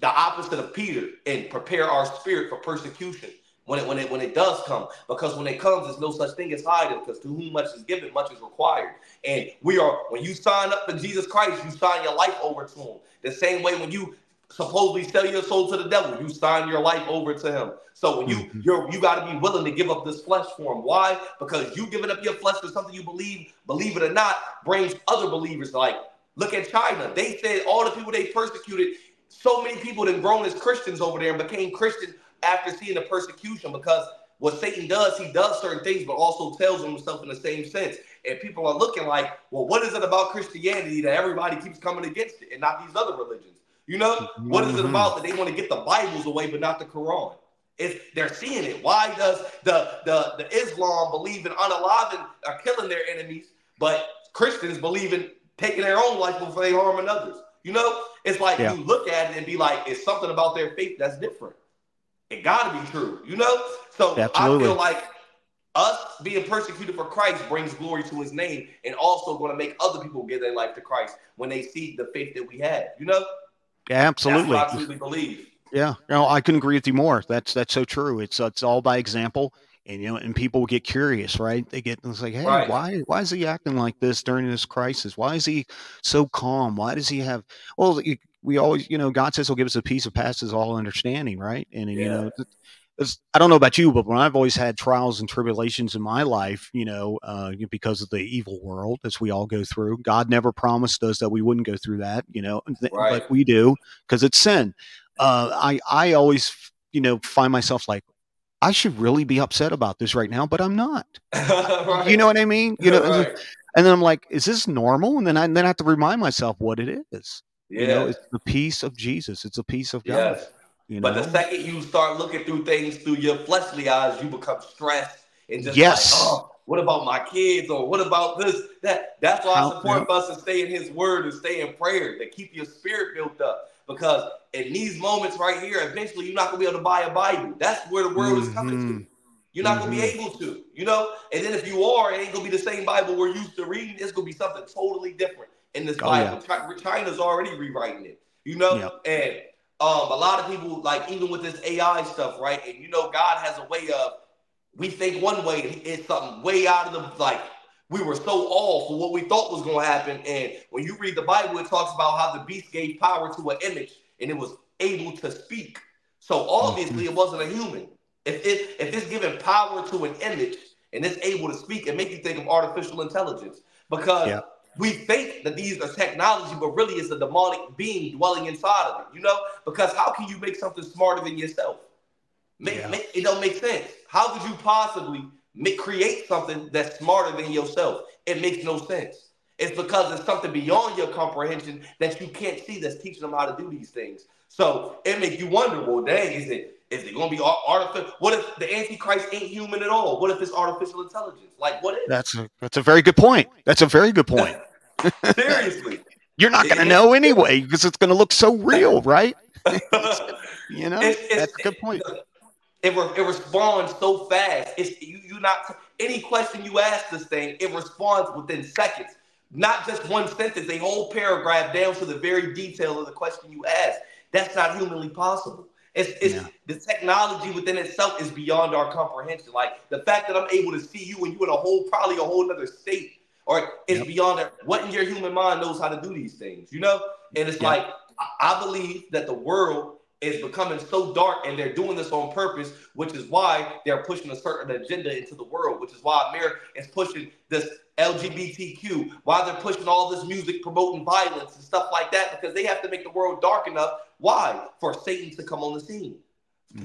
[SPEAKER 2] the opposite of Peter and prepare our spirit for persecution when it when it when it does come. Because when it comes, there's no such thing as hiding. Because to whom much is given, much is required. And we are when you sign up for Jesus Christ, you sign your life over to Him. The same way when you supposedly sell your soul to the devil. You sign your life over to him. So when you mm-hmm. you're you got to be willing to give up this flesh for him. Why? Because you giving up your flesh for something you believe, believe it or not, brings other believers like look at China. They said all the people they persecuted, so many people that grown as Christians over there and became Christian after seeing the persecution because what Satan does, he does certain things, but also tells himself in the same sense. And people are looking like, well, what is it about Christianity that everybody keeps coming against it and not these other religions? You know, mm-hmm. what is it about that they want to get the Bibles away, but not the Quran? It's, they're seeing it. Why does the, the, the Islam believe in unaliving or killing their enemies, but Christians believe in taking their own life before they harm others. You know, it's like yeah. you look at it and be like, it's something about their faith that's different. It got to be true, you know. So Absolutely. I feel like us being persecuted for Christ brings glory to His name, and also going to make other people give their life to Christ when they see the faith that we have. You know.
[SPEAKER 1] Absolutely.
[SPEAKER 2] I truly believe.
[SPEAKER 1] Yeah, no, I couldn't agree with you more. That's that's so true. It's it's all by example and you know, and people get curious, right? They get it's like, hey, right. why why is he acting like this during this crisis? Why is he so calm? Why does he have? Well, we always, you know, God says He'll give us a peace of passes all understanding, right? And yeah. you know, I don't know about you, but when I've always had trials and tribulations in my life, you know, uh, because of the evil world, as we all go through, God never promised us that we wouldn't go through that, you know, right. but we do because it's sin. Uh, I I always, you know, find myself like, I should really be upset about this right now, but I'm not. right. You know what I mean? You know, right. and then I'm like, is this normal? And then I and then I have to remind myself what it is. Yeah. You know, it's the peace of Jesus. It's a peace of God. Yes.
[SPEAKER 2] You know? But the second you start looking through things through your fleshly eyes, you become stressed and just yes. like, oh, what about my kids or what about this? That that's why How, I support yeah. us to stay in His Word and stay in prayer to keep your spirit built up. Because in these moments right here, eventually you're not gonna be able to buy a Bible. That's where the world mm-hmm. is coming to. Mm-hmm. You're not mm-hmm. gonna be mm-hmm. able to, you know. And then if you are, it ain't gonna be the same Bible we're used to reading. It's gonna be something totally different in this oh, Bible. Yeah. China's already rewriting it, you know. Yep. And um, a lot of people like even with this AI stuff, right? And you know, God has a way of we think one way, it's something way out of the like we were so off for what we thought was going to happen. And when you read the Bible, it talks about how the beast gave power to an image and it was able to speak. So obviously, it wasn't a human. If it, if it's giving power to an image and it's able to speak, it makes you think of artificial intelligence because. We think that these are technology, but really it's a demonic being dwelling inside of it. You know, because how can you make something smarter than yourself? Make, yeah. make, it don't make sense. How could you possibly make, create something that's smarter than yourself. It makes no sense. It's because it's something beyond your comprehension that you can't see that's teaching them how to do these things. So it makes you wonder, well, dang, is it is it going to be artificial? What if the Antichrist ain't human at all? What if it's artificial intelligence? Like, what is?
[SPEAKER 1] That's a that's a very good point. That's a very good point.
[SPEAKER 2] Seriously,
[SPEAKER 1] you're not going to know anyway because it's going to look so real, right? you know, it's, it's, that's a good point.
[SPEAKER 2] It, it responds so fast. It's you. You not any question you ask this thing, it responds within seconds. Not just one sentence, a whole paragraph down to the very detail of the question you ask. That's not humanly possible. It's, it's yeah. the technology within itself is beyond our comprehension. Like the fact that I'm able to see you and you in a whole, probably a whole other state, or it's yep. beyond that. What in your human mind knows how to do these things, you know? And it's yep. like I believe that the world is becoming so dark and they're doing this on purpose, which is why they're pushing a certain agenda into the world, which is why America is pushing this LGBTQ, why they're pushing all this music promoting violence and stuff like that, because they have to make the world dark enough. Why? For Satan to come on the scene.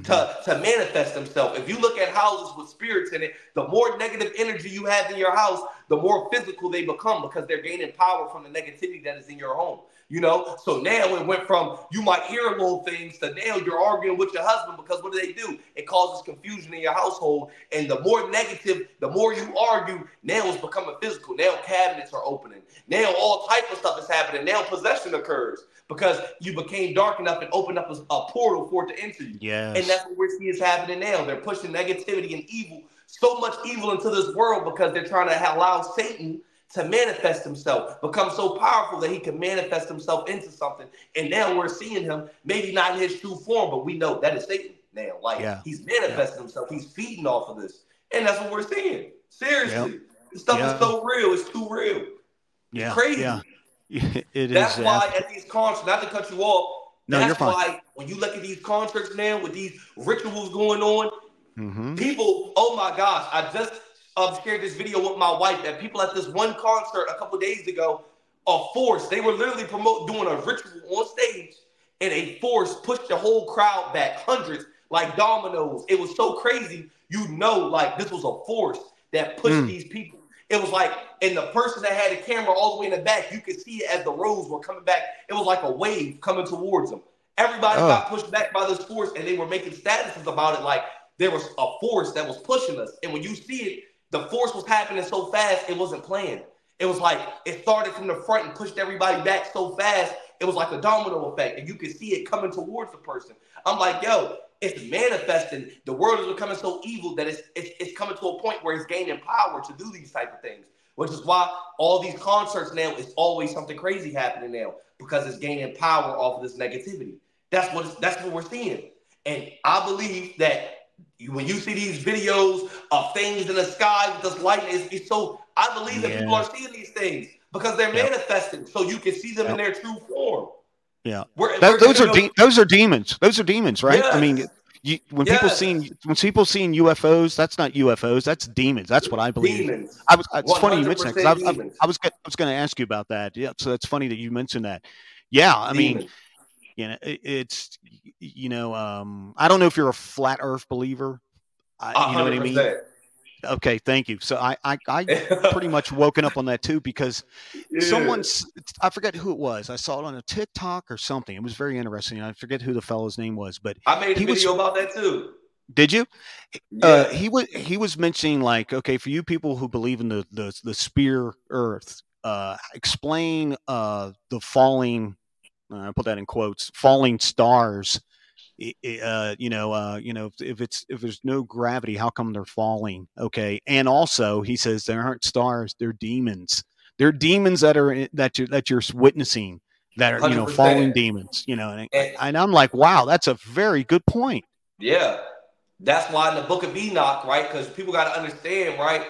[SPEAKER 2] To, to manifest himself. If you look at houses with spirits in it, the more negative energy you have in your house, the more physical they become because they're gaining power from the negativity that is in your home. You know, so now it went from you might hear little things to now you're arguing with your husband because what do they do? It causes confusion in your household. And the more negative, the more you argue, now it's becoming physical. Now cabinets are opening. Now all type of stuff is happening. Now possession occurs because you became dark enough and opened up a, a portal for it to enter you.
[SPEAKER 1] Yes.
[SPEAKER 2] And that's what we're seeing is happening now. They're pushing negativity and evil, so much evil into this world because they're trying to allow Satan to manifest himself, become so powerful that he can manifest himself into something. And now we're seeing him, maybe not in his true form, but we know that is Satan now. Like yeah. he's manifesting yeah. himself, he's feeding off of this. And that's what we're seeing. Seriously. Yep. This stuff yeah. is so real, it's too real.
[SPEAKER 1] Yeah.
[SPEAKER 2] Crazy.
[SPEAKER 1] Yeah. It
[SPEAKER 2] that's why at these concerts, not to cut you off, no, that's why when you look at these concerts now with these rituals going on, mm-hmm. people, oh my gosh, I just um, shared this video with my wife that people at this one concert a couple days ago a force. They were literally promote doing a ritual on stage, and a force pushed the whole crowd back, hundreds like dominoes. It was so crazy. You know, like this was a force that pushed mm. these people. It was like, and the person that had the camera all the way in the back, you could see it as the rows were coming back. It was like a wave coming towards them. Everybody oh. got pushed back by this force, and they were making statuses about it like there was a force that was pushing us. And when you see it, the force was happening so fast, it wasn't planned. It was like it started from the front and pushed everybody back so fast. It was like a domino effect, and you could see it coming towards the person. I'm like, yo, it's manifesting. The world is becoming so evil that it's, it's it's coming to a point where it's gaining power to do these type of things. Which is why all these concerts now is always something crazy happening now because it's gaining power off of this negativity. That's what that's what we're seeing. And I believe that when you see these videos of things in the sky with this light, it's, it's so I believe that people are seeing these things because they're yep. manifesting, so you can see them yep. in their true form.
[SPEAKER 1] Yeah, we're, that, we're, those are know, de- those are demons. Those are demons, right? Yes. I mean, you, when yes. people seeing when people seeing UFOs, that's not UFOs. That's demons. That's what I believe. Demons. I was. It's funny you mentioned that because I, I, I, was I was going to ask you about that. Yeah, so that's funny that you mentioned that. Yeah, I demons. mean, you know, it, it's you know, um, I don't know if you're a flat Earth believer. I, you know what I mean? Okay, thank you. So I I, I pretty much woken up on that too because yeah. someone's I forget who it was. I saw it on a TikTok or something. It was very interesting. I forget who the fellow's name was, but
[SPEAKER 2] I made a video was, about that too.
[SPEAKER 1] Did you? Uh, yeah. Uh, he was he was mentioning like okay for you people who believe in the the, the spear Earth, uh, explain uh, the falling. Uh, I put that in quotes. Falling stars uh, you know, uh, you know, if it's if there's no gravity, how come they're falling? Okay, and also he says there aren't stars; they're demons. They're demons that are that you that you're witnessing that are 100%. you know falling demons. You know, and, and, and I'm like, wow, that's a very good point.
[SPEAKER 2] Yeah, that's why in the Book of Enoch, right? Because people got to understand, right?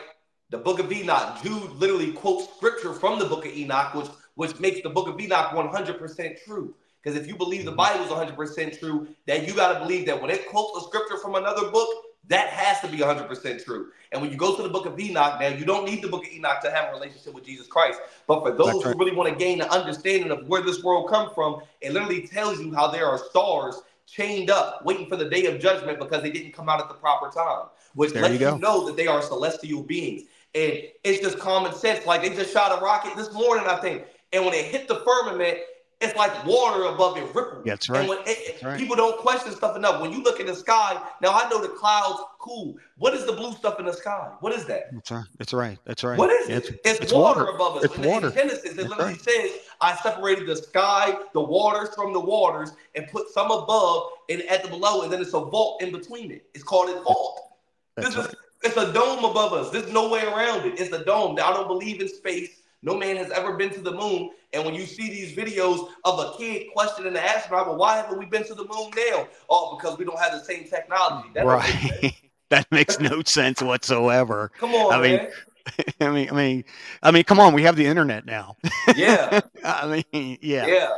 [SPEAKER 2] The Book of Enoch, Jude literally quotes scripture from the Book of Enoch, which which makes the Book of Enoch 100% true. Because if you believe the Bible is 100% true, then you got to believe that when it quotes a scripture from another book, that has to be 100% true. And when you go to the book of Enoch, now you don't need the book of Enoch to have a relationship with Jesus Christ. But for those right. who really want to gain an understanding of where this world come from, it literally tells you how there are stars chained up, waiting for the day of judgment because they didn't come out at the proper time, which there lets you, you know that they are celestial beings. And it's just common sense. Like they just shot a rocket this morning, I think. And when it hit the firmament, it's like water above it ripples.
[SPEAKER 1] That's right.
[SPEAKER 2] And when
[SPEAKER 1] it,
[SPEAKER 2] right. people don't question stuff enough. When you look in the sky, now I know the clouds cool. What is the blue stuff in the sky? What is that?
[SPEAKER 1] That's right. That's right. That's right.
[SPEAKER 2] What is it? It's, it's water, water, above us.
[SPEAKER 1] It's water.
[SPEAKER 2] In Genesis, it That's literally right. says, I separated the sky, the waters from the waters, and put some above and at the below, and then it's a vault in between it. It's called a vault. That's this right. is it's a dome above us. There's no way around it. It's a dome. Now, I don't believe in space. No man has ever been to the moon. And when you see these videos of a kid questioning the astronaut, well, why haven't we been to the moon now? Oh, because we don't have the same technology.
[SPEAKER 1] That right. that makes no sense whatsoever.
[SPEAKER 2] Come on, I
[SPEAKER 1] mean, I mean, I mean, I mean, come on, we have the internet now.
[SPEAKER 2] Yeah.
[SPEAKER 1] I mean, yeah.
[SPEAKER 2] Yeah.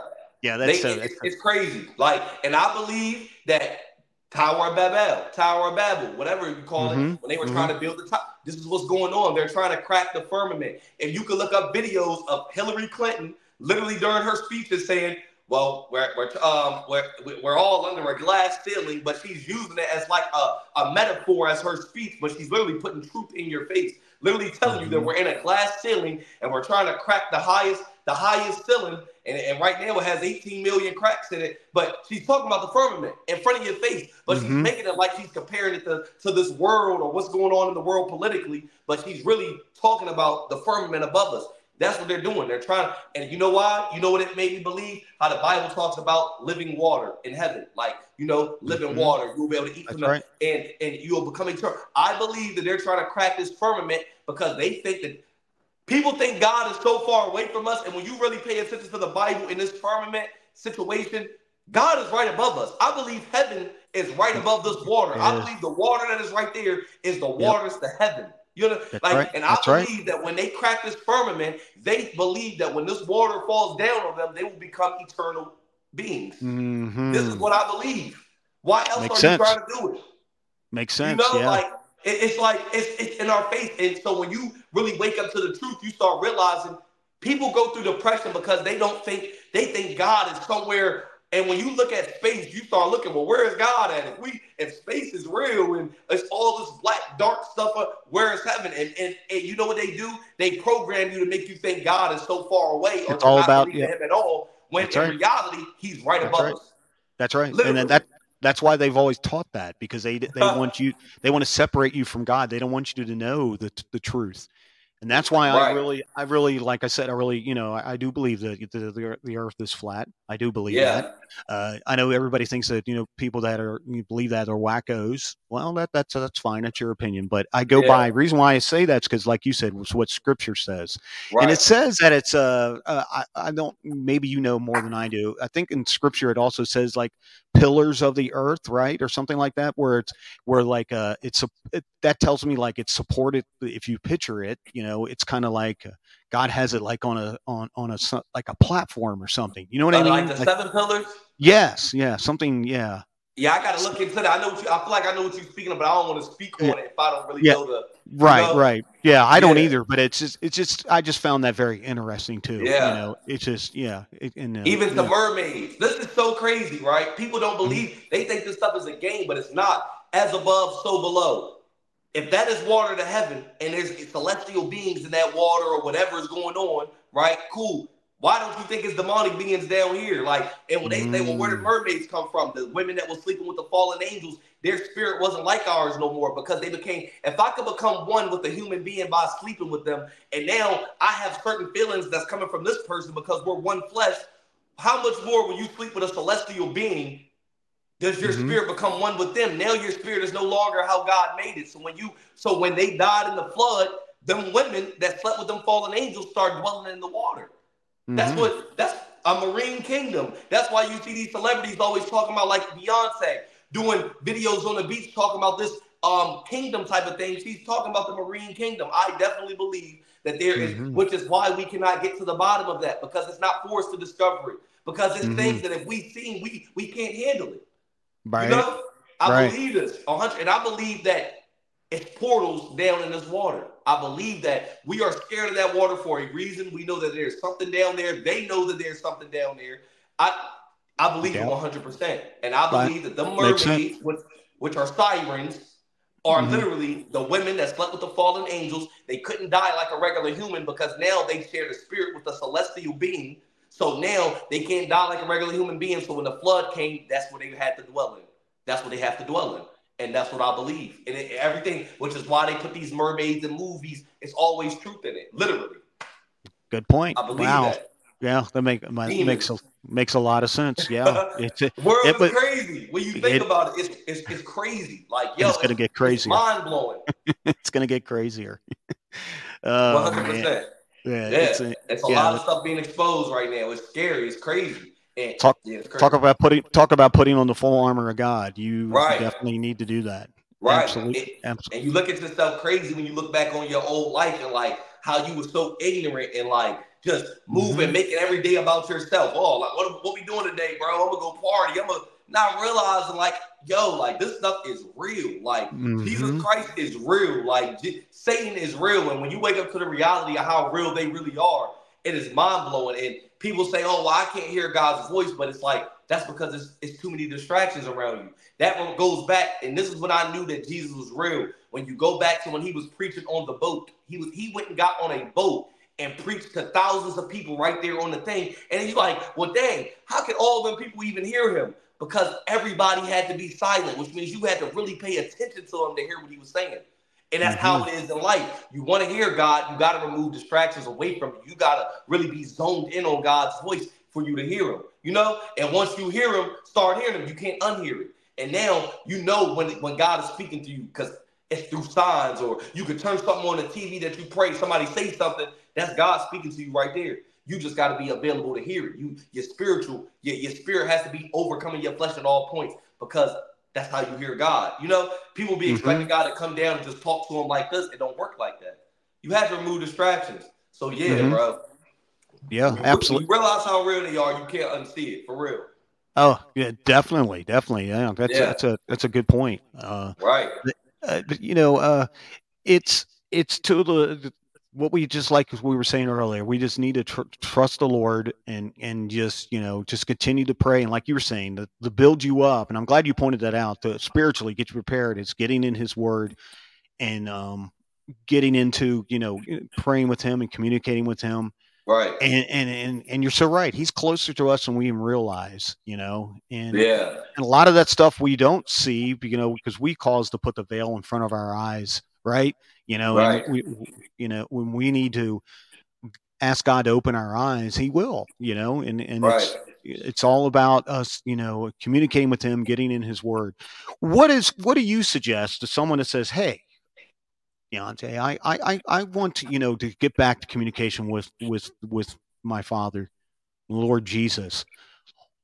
[SPEAKER 1] Yeah, that's,
[SPEAKER 2] they, it's, it's crazy. Like, and I believe that Tower of Babel, Tower of Babel, whatever you call mm-hmm. it, when they were mm-hmm. trying to build the top. This is what's going on. They're trying to crack the firmament. And you can look up videos of Hillary Clinton literally during her speeches saying, well, we're, we're, um, we're, we're all under a glass ceiling, but she's using it as like a, a metaphor as her speech, but she's literally putting truth in your face, literally telling mm-hmm. you that mm-hmm. we're in a glass ceiling and we're trying to crack the highest, the highest ceiling and, and right now it has 18 million cracks in it. But she's talking about the firmament in front of your face, but mm-hmm. she's making it like she's comparing it to, to this world or what's going on in the world politically. But she's really talking about the firmament above us. That's what they're doing. They're trying, and you know why? You know what it made me believe? How the Bible talks about living water in heaven, like you know, living mm-hmm. water. You'll be able to eat That's from right. and and you'll become eternal. I believe that they're trying to crack this firmament because they think that People think God is so far away from us, and when you really pay attention to the Bible in this firmament situation, God is right above us. I believe heaven is right above this water. I believe the water that is right there is the waters yep. to heaven. You know, That's like, right. and I That's believe right. that when they crack this firmament, they believe that when this water falls down on them, they will become eternal beings.
[SPEAKER 1] Mm-hmm.
[SPEAKER 2] This is what I believe. Why else
[SPEAKER 1] Makes
[SPEAKER 2] are
[SPEAKER 1] sense.
[SPEAKER 2] you trying to do it?
[SPEAKER 1] Makes sense.
[SPEAKER 2] You know,
[SPEAKER 1] yeah.
[SPEAKER 2] like it's like it's, it's in our face. And so when you really wake up to the truth, you start realizing people go through depression because they don't think they think God is somewhere. And when you look at space, you start looking, well, where is God at? If we if space is real and it's all this black dark stuff, uh, where is heaven? And, and and you know what they do? They program you to make you think God is so far away
[SPEAKER 1] or it's all about yeah.
[SPEAKER 2] him at all. When That's in right. reality, he's right
[SPEAKER 1] That's
[SPEAKER 2] above
[SPEAKER 1] right.
[SPEAKER 2] us.
[SPEAKER 1] That's right. Literally. And then that that's why they've always taught that because they they want you they want to separate you from God. They don't want you to know the the truth. And that's why right. I really, I really, like I said, I really, you know, I, I do believe that the, the, the Earth is flat. I do believe yeah. that. Uh, I know everybody thinks that you know people that are you believe that are wackos. Well, that that's that's fine. That's your opinion. But I go yeah. by reason why I say that's because, like you said, was what Scripture says, right. and it says that it's uh, uh I, I don't maybe you know more than I do. I think in Scripture it also says like pillars of the earth, right, or something like that, where it's where like uh it's a it, that tells me like it's supported. If you picture it, you know, it's kind of like. Uh, God has it like on a on on a like a platform or something. You know what uh, I mean?
[SPEAKER 2] Like the like, seven pillars.
[SPEAKER 1] Yes, yeah, something. Yeah.
[SPEAKER 2] Yeah, I got to look into that. I know. What you, I feel like I know what you're speaking about. I don't want to speak on it if I don't really
[SPEAKER 1] yeah.
[SPEAKER 2] know the.
[SPEAKER 1] Right,
[SPEAKER 2] know?
[SPEAKER 1] right. Yeah, I don't either. But it's just, it's just, I just found that very interesting too. Yeah. You know, it's just, yeah. It, and, uh,
[SPEAKER 2] Even
[SPEAKER 1] the
[SPEAKER 2] mermaids. This is so crazy, right? People don't mm-hmm. believe. Mm-hmm. They think this stuff is a game, but it's not. As above, so below. If that is water to heaven, and there's celestial beings in that water or whatever is going on, right? Cool. Why don't you think it's demonic beings down here? Like, and when they say, well, where did mm. mermaids come from? The women that were sleeping with the fallen angels, their spirit wasn't like ours no more because they became, if I could become one with a human being by sleeping with them, and now I have certain feelings that's coming from this person because we're one flesh, how much more when you sleep with a celestial being does your mm-hmm. spirit become one with them? Now your spirit is no longer how God made it. So when you, so when they died in the flood, them women that slept with them fallen angels start dwelling in the water. Mm-hmm. That's what that's a marine kingdom. That's why you see these celebrities always talking about like Beyonce doing videos on the beach talking about this um kingdom type of thing. She's talking about the marine kingdom. I definitely believe that there is, mm-hmm. which is why we cannot get to the bottom of that because it's not forced to discovery. Because it's mm-hmm. things that if we seen, we we can't handle it. Right. You know, I right. believe this, 100, and I believe that it's portals down in this water. I believe that we are scared of that water for a reason. We know that there's something down there. They know that there's something down there. I I believe it 100%. And I believe right. that the mermaids, which, which are sirens, are mm-hmm. literally the women that slept with the fallen angels. They couldn't die like a regular human because now they share the spirit with a celestial being. So now they can't die like a regular human being. So when the flood came, that's where they had to dwell in. That's what they have to dwell in and that's what I believe. And it, everything, which is why they put these mermaids in movies, it's always truth in it, literally.
[SPEAKER 1] Good point. I believe wow. that. Yeah, that make, makes a makes a lot of sense. Yeah,
[SPEAKER 2] it's world it, is crazy when you think it, about it. It's, it's it's crazy. Like yo,
[SPEAKER 1] it's, gonna get crazy.
[SPEAKER 2] Mind blowing.
[SPEAKER 1] it's gonna get crazier.
[SPEAKER 2] Oh, One hundred percent. Yeah, yeah. It's a, it's a yeah. lot of stuff being exposed right now. It's scary. It's crazy.
[SPEAKER 1] And, talk yeah, talk about putting talk about putting on the full armor of God. You right. definitely need to do that.
[SPEAKER 2] Right. Absolutely. And, Absolutely. And you look at yourself crazy when you look back on your old life and like how you were so ignorant and like just moving, mm-hmm. making every day about yourself. Oh, like what what we doing today, bro? I'm gonna go party. I'm gonna not realizing like, yo, like this stuff is real. Like mm-hmm. Jesus Christ is real. Like J- Satan is real. And when you wake up to the reality of how real they really are, it is mind blowing. And people say, "Oh, well, I can't hear God's voice," but it's like that's because it's, it's too many distractions around you. That one goes back, and this is when I knew that Jesus was real. When you go back to when he was preaching on the boat, he was he went and got on a boat and preached to thousands of people right there on the thing. And he's like, "Well, dang, how can all them people even hear him?" Because everybody had to be silent, which means you had to really pay attention to him to hear what he was saying. And that's mm-hmm. how it is in life. You want to hear God, you got to remove distractions away from you. You got to really be zoned in on God's voice for you to hear him, you know? And once you hear him, start hearing him. You can't unhear it. And now you know when, when God is speaking to you because it's through signs or you could turn something on the TV that you pray, somebody say something, that's God speaking to you right there. You just got to be available to hear it. You, your spiritual, your, your spirit has to be overcoming your flesh at all points because that's how you hear God. You know, people be mm-hmm. expecting mm-hmm. God to come down and just talk to them like this. It don't work like that. You have to remove distractions. So yeah, mm-hmm. bro.
[SPEAKER 1] Yeah, absolutely.
[SPEAKER 2] You realize how real they are. You can't unsee it for real.
[SPEAKER 1] Oh yeah, definitely, definitely. Yeah, that's yeah. that's a that's a good point. Uh,
[SPEAKER 2] right.
[SPEAKER 1] Uh, you know, uh, it's it's to the what we just like as we were saying earlier we just need to tr- trust the lord and and just you know just continue to pray. And like you were saying to, to build you up and i'm glad you pointed that out to spiritually get you prepared. It's getting in his word and um getting into you know praying with him and communicating with him.
[SPEAKER 2] Right.
[SPEAKER 1] And and and, and you're so right. He's closer to us than we even realize you know? And
[SPEAKER 2] yeah.
[SPEAKER 1] and a lot of that stuff we don't see you know because we cause to put the veil in front of our eyes right? You know,
[SPEAKER 2] Right.
[SPEAKER 1] we, you know, when we need to ask God to open our eyes, He will. You know, and and it's
[SPEAKER 2] Right.
[SPEAKER 1] it's all about us, you know, communicating with Him, getting in His Word. What is what do you suggest to someone that says, "Hey, Deontay, I I I, I want to, you know, to get back to communication with with with my Father, Lord Jesus."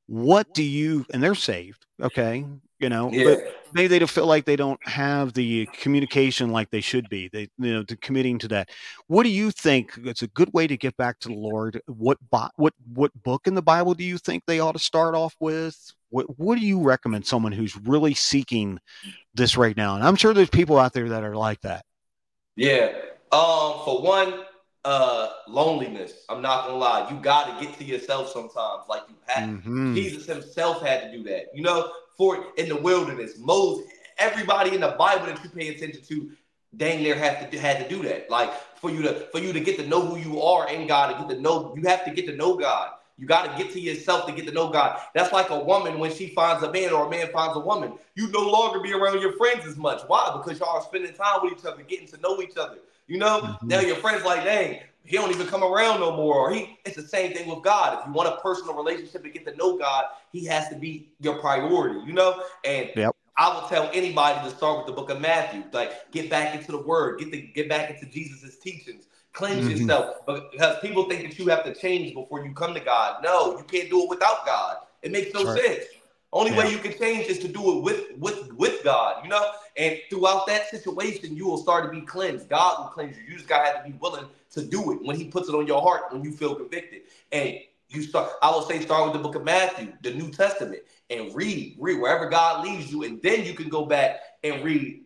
[SPEAKER 1] What do you and they're saved, okay? You know,
[SPEAKER 2] Yeah.
[SPEAKER 1] but maybe they don't feel like they don't have the communication like they should be. They, you know, to committing to that. What do you think? It's a good way to get back to the Lord. What what what book in the Bible do you think they ought to start off with? What what do you recommend someone who's really seeking this right now? And I'm sure there's people out there that are like that.
[SPEAKER 2] Yeah. Um, for one, uh, loneliness. I'm not gonna lie. You gotta get to yourself sometimes. Like you have
[SPEAKER 1] Mhm.
[SPEAKER 2] Jesus himself had to do that. You know, for in the wilderness, Moses, everybody in the Bible that you pay attention to, dang near have to had to do that. Like for you to for you to get to know who you are in God, to get to know you have to get to know God. You got to get to yourself to get to know God. That's like a woman when she finds a man or a man finds a woman. You no longer be around your friends as much. Why? Because y'all are spending time with each other, getting to know each other. You know,
[SPEAKER 1] Mhm.
[SPEAKER 2] now your friends like, dang, he don't even come around no more. Or he, it's the same thing with God. If you want a personal relationship to get to know God, He has to be your priority. You know, and
[SPEAKER 1] Yep.
[SPEAKER 2] I will tell anybody to start with the Book of Matthew. Like, get back into the Word, get the get back into Jesus' teachings, cleanse
[SPEAKER 1] Mhm.
[SPEAKER 2] yourself. Because people think that you have to change before you come to God. No, you can't do it without God. It makes no
[SPEAKER 1] right.
[SPEAKER 2] sense. Only
[SPEAKER 1] Yeah.
[SPEAKER 2] way you can change is to do it with with with God. You know, and throughout that situation, you will start to be cleansed. God will cleanse you. You just gotta have to be willing to do it when He puts it on your heart when you feel convicted. And you start, I will say, start with the book of Matthew, the New Testament, and read, read wherever God leads you, and then you can go back and read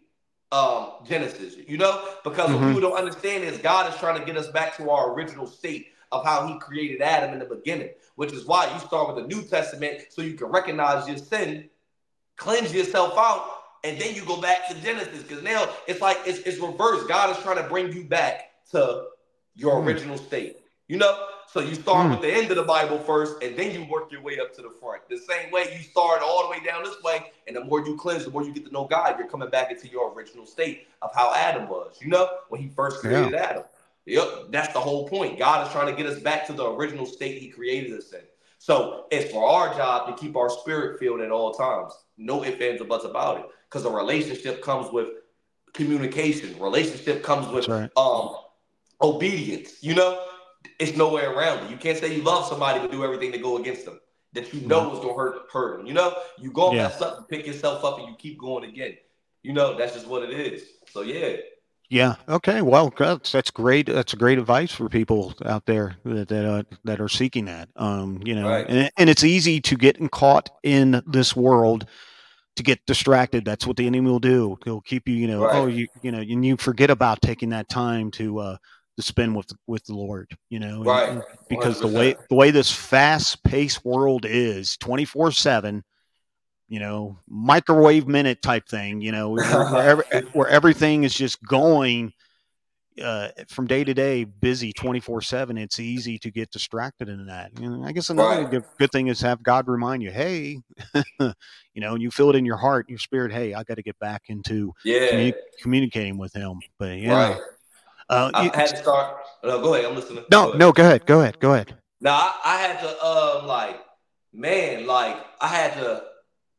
[SPEAKER 2] um Genesis. You know, because
[SPEAKER 1] Mhm.
[SPEAKER 2] what people don't understand is God is trying to get us back to our original state of how He created Adam in the beginning, which is why you start with the New Testament so you can recognize your sin, cleanse yourself out, and then you go back to Genesis. Because now it's like it's, it's reversed. God is trying to bring you back to your
[SPEAKER 1] Hmm.
[SPEAKER 2] original state. You know? So you start
[SPEAKER 1] Hmm.
[SPEAKER 2] with the end of the Bible first, and then you work your way up to the front. The same way you start all the way down this way, and the more you cleanse, the more you get to know God, you're coming back into your original state of how Adam was, you know, when he first created Adam. Yep, that's the whole point. God is trying to get us back to the original state he created us in. So it's for our job to keep our spirit filled at all times. No ifs, ands, or buts about it. Because a relationship comes with communication. Relationship comes with
[SPEAKER 1] right.
[SPEAKER 2] um obedience. You know, it's no way around it. You can't say you love somebody but do everything to go against them. That you know is gonna hurt hurt them. You know, you go
[SPEAKER 1] Yeah.
[SPEAKER 2] mess up, pick yourself up, and you keep going again. You know, that's just what it is. So yeah.
[SPEAKER 1] Yeah. Okay. Well, that's that's great. That's great advice for people out there that that, uh, that are seeking that. Um, you know,
[SPEAKER 2] Right.
[SPEAKER 1] and, and it's easy to get caught in this world to get distracted. That's what the enemy will do. He'll keep you, you know,
[SPEAKER 2] Right.
[SPEAKER 1] oh, you, you know, and you forget about taking that time to uh, to spend with with the Lord. You know,
[SPEAKER 2] Right.
[SPEAKER 1] and because the way the way this fast paced world is, twenty four seven. You know, microwave minute type thing. You know, where, where, everything is just going uh, from day to day, busy twenty four seven. It's easy to get distracted in that. Know, I guess another
[SPEAKER 2] Right.
[SPEAKER 1] good, good thing is have God remind you, hey, you know, and you feel it in your heart, your spirit. Hey, I got to get back into
[SPEAKER 2] Yeah.
[SPEAKER 1] communi- communicating with Him. But yeah,
[SPEAKER 2] Right.
[SPEAKER 1] uh,
[SPEAKER 2] I had to start. No, go ahead. I'm listening.
[SPEAKER 1] no,
[SPEAKER 2] Go ahead.
[SPEAKER 1] no, go ahead, go ahead, go ahead.
[SPEAKER 2] Now I, I had to um like man like I had to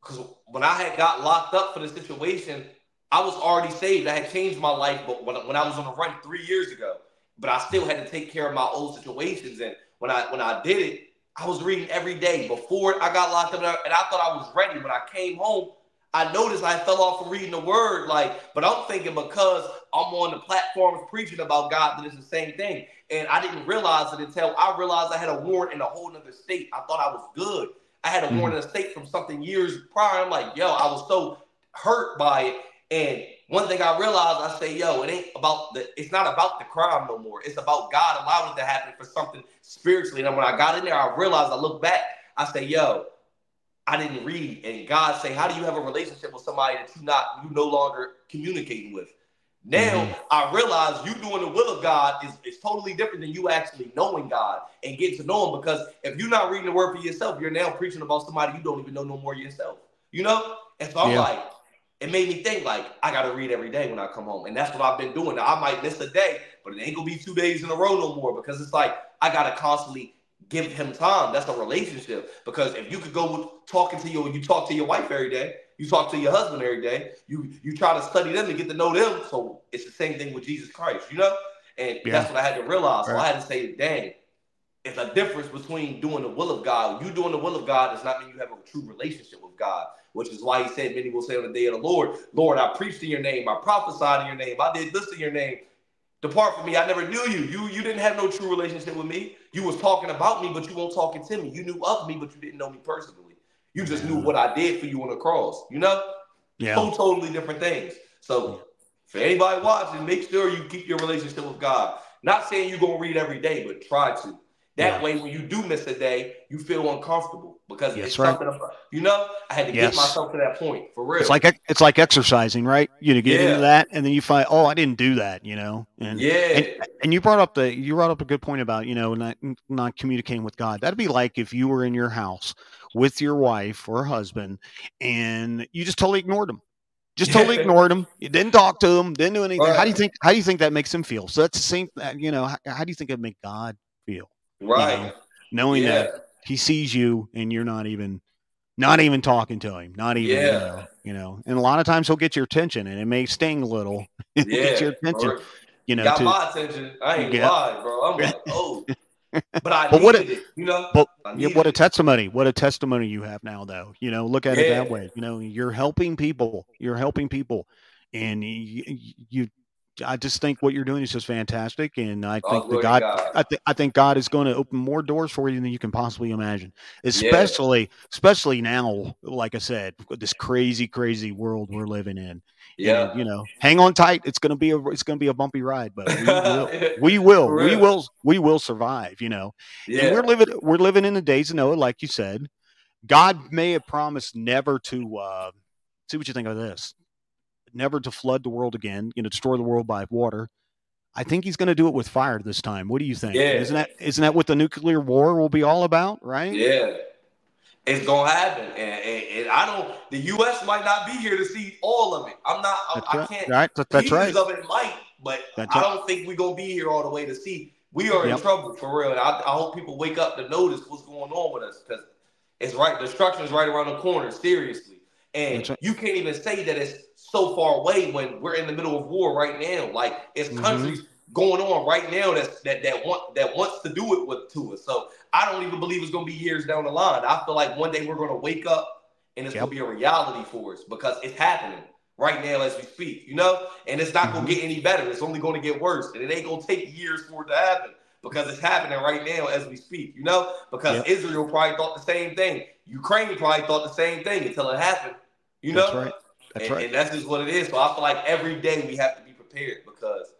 [SPEAKER 2] because when I had got locked up for the situation, I was already saved. I had changed my life, but when, when I was on the run three years ago, but I still had to take care of my old situations. And when I when I did it, I was reading every day before I got locked up, and I, thought I was ready. When I came home, I noticed I fell off from reading the word. Like, but I'm thinking because I'm on the platforms preaching about God that it's the same thing. And I didn't realize it until I realized I had a warrant in a whole other state. I thought I was good. I had a
[SPEAKER 1] Mhm.
[SPEAKER 2] warrant in a state from something years prior. I'm like, yo, I was so hurt by it. And one thing I realized, I say, yo, it ain't about the, it's not about the crime no more. It's about God allowing it to happen for something spiritually. And when I got in there, I realized, I look back, I say, yo, I didn't read. And God say, how do you have a relationship with somebody that you not, you no longer communicating with? Now
[SPEAKER 1] Mhm.
[SPEAKER 2] I realize you doing the will of God is, is totally different than you actually knowing God and getting to know Him. Because if you're not reading the Word for yourself, you're now preaching about somebody you don't even know no more yourself. You know? And so I'm
[SPEAKER 1] Yeah.
[SPEAKER 2] like, it made me think like I gotta read every day when I come home, and that's what I've been doing. Now I might miss a day, but it ain't gonna be two days in a row no more because it's like I gotta constantly give him time. That's a relationship. Because if you could go with talking to your, you talk to your wife every day, you talk to your husband every day, you you try to study them and get to know them. So it's the same thing with Jesus Christ, you know. And yeah. that's what I had to realize. So I had to say, dang, it's a difference between doing the will of God. You doing the will of God does not mean you have a true relationship with God which is why he said, Many will say on the day of the Lord, Lord, I preached in your name, I prophesied in your name, I did this in your name. Depart from me, I never knew you. You you didn't have no true relationship with me. You was talking about me, but you won't talking to me. You knew of me, but you didn't know me personally. You just knew what I did for you on the cross. You know,
[SPEAKER 1] yeah,
[SPEAKER 2] two totally different things. So for anybody watching, make sure you keep your relationship with God. Not saying you're gonna read every day, but try to. That yeah. way, when you do miss a day, you feel uncomfortable because
[SPEAKER 1] yes,
[SPEAKER 2] it's
[SPEAKER 1] right.
[SPEAKER 2] something. You know, I had to yes. get myself to that point for real.
[SPEAKER 1] It's like it's like exercising, right? You know, get yeah. into that, and then you find, oh, I didn't do that. You know, and
[SPEAKER 2] yeah.
[SPEAKER 1] And, and you brought up the you brought up a good point about you know not not communicating with God. That'd be like if you were in your house with your wife or husband, and you just totally ignored them just totally ignored them. You didn't talk to them. Didn't do anything. Right. How do you think? How do you think that makes him feel? So that's the same. Uh, you know, how, how do you think it make God feel?
[SPEAKER 2] Right.
[SPEAKER 1] You know, knowing yeah. that he sees you and you're not even not even talking to him, not even yeah. you, know, you know. And a lot of times he'll get your attention, and it may sting a little.
[SPEAKER 2] yeah,
[SPEAKER 1] get your attention.
[SPEAKER 2] Bro.
[SPEAKER 1] You know,
[SPEAKER 2] got
[SPEAKER 1] to,
[SPEAKER 2] my attention. I ain't yeah. lying, bro. I'm like, oh. But I
[SPEAKER 1] but
[SPEAKER 2] what a, it, you know.
[SPEAKER 1] But what a testimony! What a testimony you have now, though. You know, look at yeah. it that way. You know, you're helping people. You're helping people, and you, you I just think what you're doing is just fantastic, and I think oh, the God, God. I, th- I think God is going to open more doors for you than you can possibly imagine. Especially, yeah. especially now, like I said, this crazy, crazy world we're living in.
[SPEAKER 2] Yeah,
[SPEAKER 1] and, you know, hang on tight. It's gonna be a it's gonna be a bumpy ride, but we will, we will, we will, we will survive. You know,
[SPEAKER 2] yeah.
[SPEAKER 1] and we're living we're living in the days of Noah, like you said. God may have promised never to. Uh, see what you think of this never to flood the world again, you know, destroy the world by water. I think he's going to do it with fire this time. What do you think?
[SPEAKER 2] Yeah.
[SPEAKER 1] Isn't that isn't that what the nuclear war will be all about, right?
[SPEAKER 2] Yeah. It's gonna happen, and, and, and I don't. The U.S. might not be here to see all of it. I'm not. I, I can't.
[SPEAKER 1] Right. That's right.
[SPEAKER 2] Of it might, but That's I don't right. think we're gonna be here all the way to see. We are yep. in trouble for real. I, I, hope people wake up to notice what's going on with us because it's right. Destruction is right around the corner. Seriously, and right. you can't even say that it's so far away when we're in the middle of war right now. Like it's mm-hmm. countries going on right now that's that that want that wants to do it with to us. So I don't even believe it's gonna be years down the line. I feel like one day we're gonna wake up and it's yep. gonna be a reality for us because it's happening right now as we speak, you know? And it's not mm-hmm. gonna get any better. It's only gonna get worse. And it ain't gonna take years for it to happen because it's happening right now as we speak, you know? Because yep. Israel probably thought the same thing. Ukraine probably thought the same thing until it happened. You know?
[SPEAKER 1] That's right. That's
[SPEAKER 2] and,
[SPEAKER 1] right.
[SPEAKER 2] And that's just what it is. So I feel like every day we have to be prepared because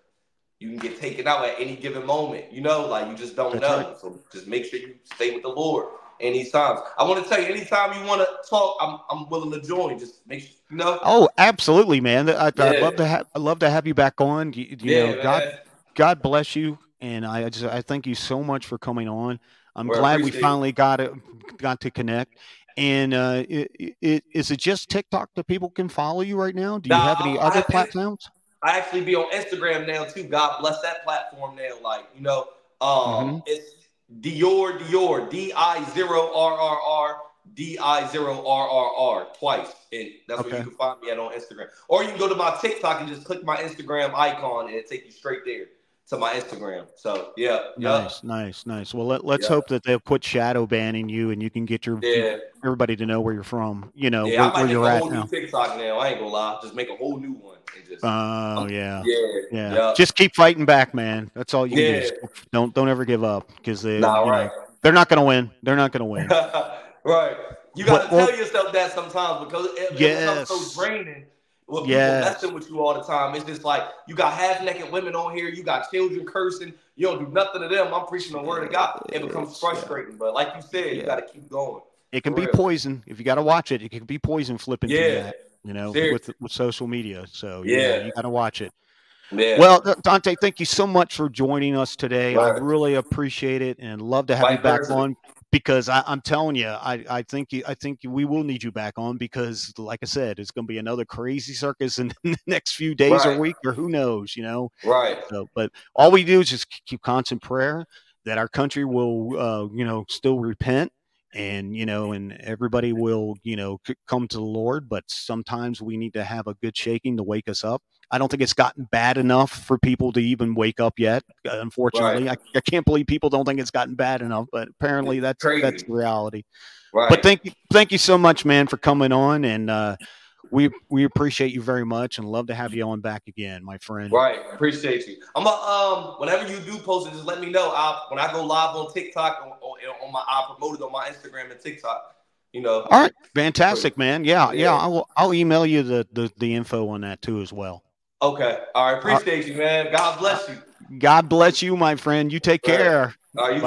[SPEAKER 2] you can get taken out at any given moment. You know, like you just don't
[SPEAKER 1] that's
[SPEAKER 2] know.
[SPEAKER 1] Right.
[SPEAKER 2] So just make sure you stay with the Lord these times. I want to tell you, anytime you want to talk, I'm, I'm willing to join. Just make sure you know.
[SPEAKER 1] Oh, absolutely, man. I, would love to have I love to have you back on. You, you yeah, know, man. God God bless you, and I just I thank you so much for coming on. I'm well, glad we finally got it got to connect. And uh, it, it, is it just TikTok that people can follow you right now? Do you have any other I, platforms?
[SPEAKER 2] I actually be on Instagram now too. God bless that platform now. Like you know, um, mm-hmm. it's Dior Dior D I zero R R R D I zero R R R twice, and that's okay. where you can find me at on Instagram. Or you can go to my TikTok and just click my Instagram icon, and it take you straight there to my Instagram. So yeah,
[SPEAKER 1] nice,
[SPEAKER 2] yeah.
[SPEAKER 1] nice, nice. Well, let, let's yeah. hope that they'll quit shadow banning you, and you can get your
[SPEAKER 2] yeah.
[SPEAKER 1] everybody to know where you're from. You know
[SPEAKER 2] yeah,
[SPEAKER 1] where, where you're
[SPEAKER 2] at
[SPEAKER 1] now.
[SPEAKER 2] TikTok now. I ain't gonna lie, just make a whole new one.
[SPEAKER 1] Oh uh, yeah.
[SPEAKER 2] yeah,
[SPEAKER 1] yeah, yeah. Just keep fighting back, man. That's all you can do. Don't don't ever give up because they nah, right. know, they're not gonna win. They're not gonna win.
[SPEAKER 2] right. You gotta well, tell yourself that sometimes because it,
[SPEAKER 1] yes.
[SPEAKER 2] becomes so draining people messing with you all the time. It's just like you got half naked women on here, you got children cursing, you don't do nothing to them. I'm preaching the word of God. It becomes frustrating. Yeah. But like you said, yeah. you gotta keep going.
[SPEAKER 1] It can be real. poison. If you gotta watch it, it can be poison flipping yeah. that, you know, with with social media. So yeah, yeah you gotta watch it.
[SPEAKER 2] Yeah.
[SPEAKER 1] Well, Dante, thank you so much for joining us today. Right. I really appreciate it and love to have you back on. Because I, am telling you, I, I think I think we will need you back on because, like I said, it's going to be another crazy circus in the next few days right. or week or who knows, you know.
[SPEAKER 2] Right.
[SPEAKER 1] So, but all we do is just keep constant prayer that our country will, uh, you know, still repent and you know and everybody will you know come to the lord but sometimes we need to have a good shaking to wake us up i don't think it's gotten bad enough for people to even wake up yet uh, unfortunately right. I, I, can't believe people don't think it's gotten bad enough but apparently that's that's the reality right. but thank you thank you so much man for coming on and uh we we appreciate you very much and love to have you on back again, my friend.
[SPEAKER 2] Right, appreciate you. I'm a, um whenever you do post it, just let me know. I when I go live on TikTok on, on, on my I promote it on my Instagram and TikTok. You know.
[SPEAKER 1] All right, fantastic, man. Yeah, yeah. yeah I'll I'll email you the, the the info on that too as well.
[SPEAKER 2] Okay. All right. Uh, Appreciate All right. you, man. God bless you.
[SPEAKER 1] God bless you, my friend. You take care.
[SPEAKER 2] All right. You too.